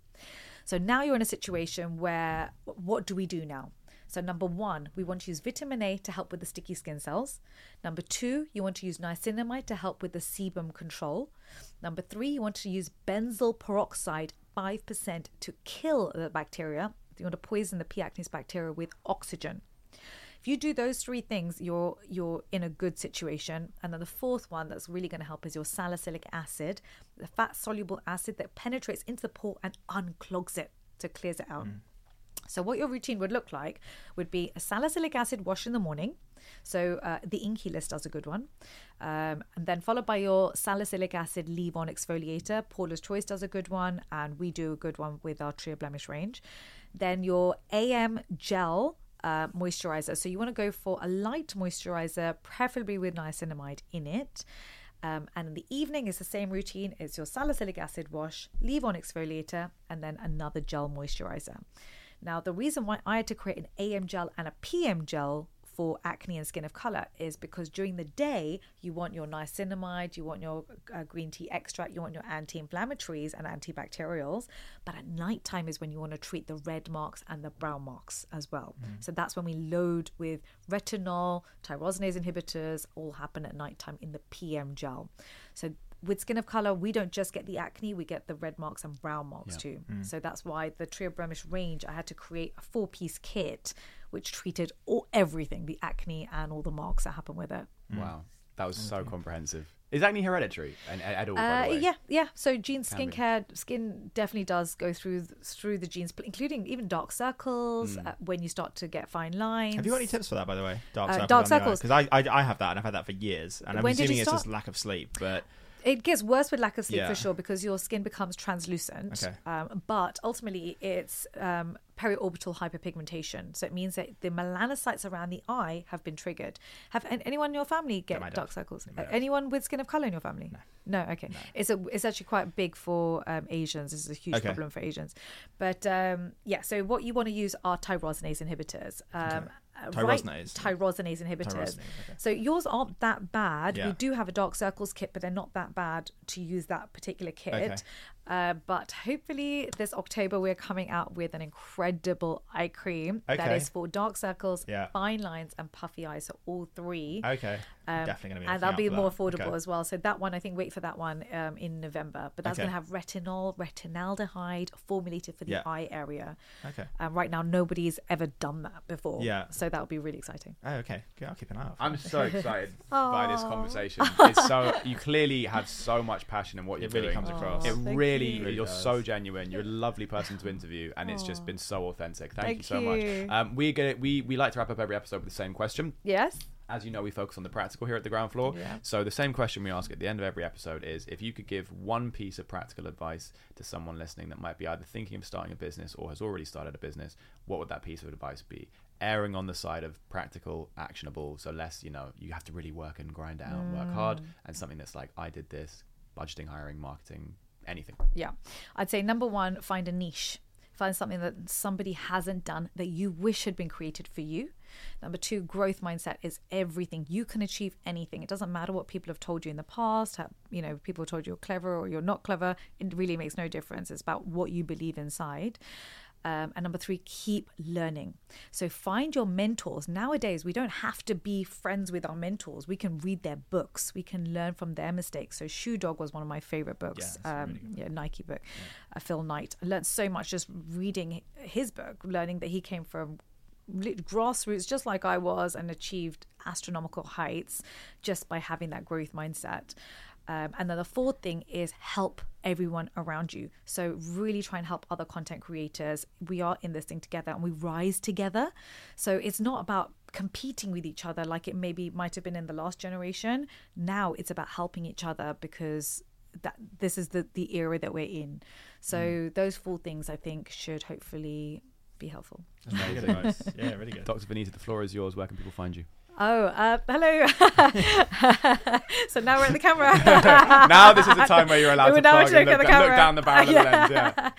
So now you're in a situation where what do we do now? So, number one, we want to use vitamin A to help with the sticky skin cells. Number two, you want to use niacinamide to help with the sebum control. Number three, you want to use benzoyl peroxide 5% to kill the bacteria. You want to poison the P. acnes bacteria with oxygen. If you do those three things, you're you're in a good situation. And then the fourth one that's really going to help is your salicylic acid, the fat soluble acid that penetrates into the pore and unclogs it, so clears it out. Mm. So, what your routine would look like would be a salicylic acid wash in the morning. So, uh, the Inkey List does a good one. Um, and then followed by your salicylic acid leave on exfoliator. Paula's Choice does a good one. And we do a good one with our Trio Blemish range. Then your AM gel uh, moisturizer. So, you want to go for a light moisturizer, preferably with niacinamide in it. Um, and in the evening, it's the same routine. It's your salicylic acid wash, leave on exfoliator, and then another gel moisturizer. Now, the reason why I had to create an AM gel and a PM gel for acne and skin of color is because during the day you want your niacinamide, you want your uh, green tea extract, you want your anti-inflammatories and antibacterials, but at nighttime is when you want to treat the red marks and the brown marks as well. So that's when we load with retinol, tyrosinase inhibitors, all happen at nighttime in the PM gel. So with skin of color, we don't just get the acne, we get the red marks and brown marks too. So that's why the Trio Blemish range, I had to create a four piece kit which treated all everything the acne and all the marks that happen with it.
Wow, that was so comprehensive. Is acne hereditary and at all? by
Uh,
the way?
yeah, yeah. So genes, skincare, skin definitely does go through through the genes, including even dark circles uh, when you start to get fine lines.
Have you got any tips for that, by the way? Dark
Uh,
circles.
dark circles.
Because I, I I have that and I've had that for years, and I'm
When
assuming it's
start?
just lack of sleep. But
It gets worse with lack of sleep
Yeah.
for sure because your skin becomes translucent.
Okay.
Um, but ultimately, it's um, periorbital hyperpigmentation. So it means that the melanocytes around the eye have been triggered. Have anyone in your family get
dad.
dark circles? anyone with skin of color in your family? No. okay. It's a it's actually quite big for um, Asians. This is a huge
Okay.
problem for Asians. But um, yeah, so what you want to use are tyrosinase inhibitors. Um, uh, Uh,
tyrosinase.
tyrosinase inhibitors.
Tyrosinase, okay.
So yours aren't that bad.
Yeah.
We do have a dark circles kit, but they're not that bad to use that particular kit.
Okay.
Uh, but hopefully this October we're coming out with an incredible eye cream that
Okay.
is for dark circles,
Yeah.
fine lines, and puffy eyes. So all three.
Okay.
Um,
Definitely going to be.
and that'll be more
out for
affordable.
Okay.
as well. So that one, I think, wait for that one um, in November. But that's
Okay.
going to have retinol, retinaldehyde formulated for the
Yeah.
eye area.
Okay.
Um, right now, nobody's ever done that before.
Yeah.
So that'll be really exciting.
Oh, okay. Good. I'll keep an eye out. for
I'm
it.
so excited by this conversation. It's so you clearly have so much passion in what you're
It really
doing.
comes across.
It
Aw,
really,
you.
you're
Really
so genuine. You're a lovely person to interview, and it's just been so authentic. Thank,
Thank
you so
you.
much. Um, we get we we like to wrap up every episode with the same question.
Yes.
As you know, we focus on the practical here at the ground floor.
Yeah.
So the same question we ask at the end of every episode is: if you could give one piece of practical advice to someone listening that might be either thinking of starting a business or has already started a business, what would that piece of advice be? Erring on the side of practical, actionable, so less, you know, you have to really work and grind out and work hard, and something that's like, I did this, budgeting, hiring, marketing, anything.
Yeah. I'd say number one, find a niche. Find something that somebody hasn't done that you wish had been created for you. Number two, growth mindset is everything. You can achieve anything. It doesn't matter what people have told you in the past. How, you know, people told you you're clever or you're not clever. It really makes no difference. It's about what you believe inside. Um, and number three, keep learning. So find your mentors. Nowadays, we don't have to be friends with our mentors. We can read their books. We can learn from their mistakes. So Shoe Dog was one of my favorite books.
it's
um,
really
yeah, Nike book. Uh, Phil Knight. I learned so much just reading his book, learning that he came from grassroots, just like I was, and achieved astronomical heights just by having that growth mindset. Um, and then the fourth thing is help everyone around you. So really try and help other content creators. We are in this thing together and we rise together. So it's not about competing with each other like it maybe might have been in the last generation. Now it's about helping each other because that this is the the era that we're in. So those four things I think should hopefully be helpful.
That's very good advice. Yeah, really good.
Dr. Vanita, the floor is yours. Where can people find you?
Oh, uh, hello. so now we're at the camera.
now this is the time where you're allowed
We're
to
now
plug and
look
look,
at the
look down the barrel of the lens. Yeah.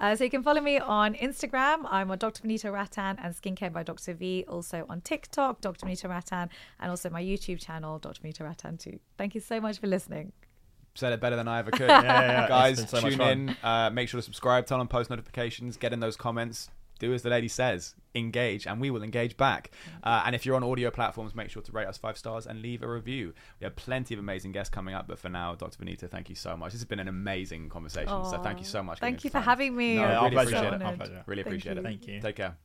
Uh, so you can follow me on Instagram. I'm on Dr. Vanita Rattan and Skincare by Dr. V. Also on TikTok, Dr. Vanita Rattan, and also my YouTube channel, Dr. Vanita Rattan too. Thank you so much for listening.
Said it better than I ever could.
yeah, yeah.
Guys,
so
tune in. Uh, make sure to subscribe, turn on post notifications, get in those comments. Do as the lady says, engage, and we will engage back. Uh, and if you're on audio platforms, make sure to rate us five stars and leave a review. We have plenty of amazing guests coming up, but for now, Dr. Vanita, thank you so much. This has been an amazing conversation. so thank you so much.
Thank you for
time.
having me.
No,
Yeah,
I
our
really appreciate it.
Our
Honored.
pleasure.
Really
Thank
appreciate
you.
it.
Thank you.
Take care.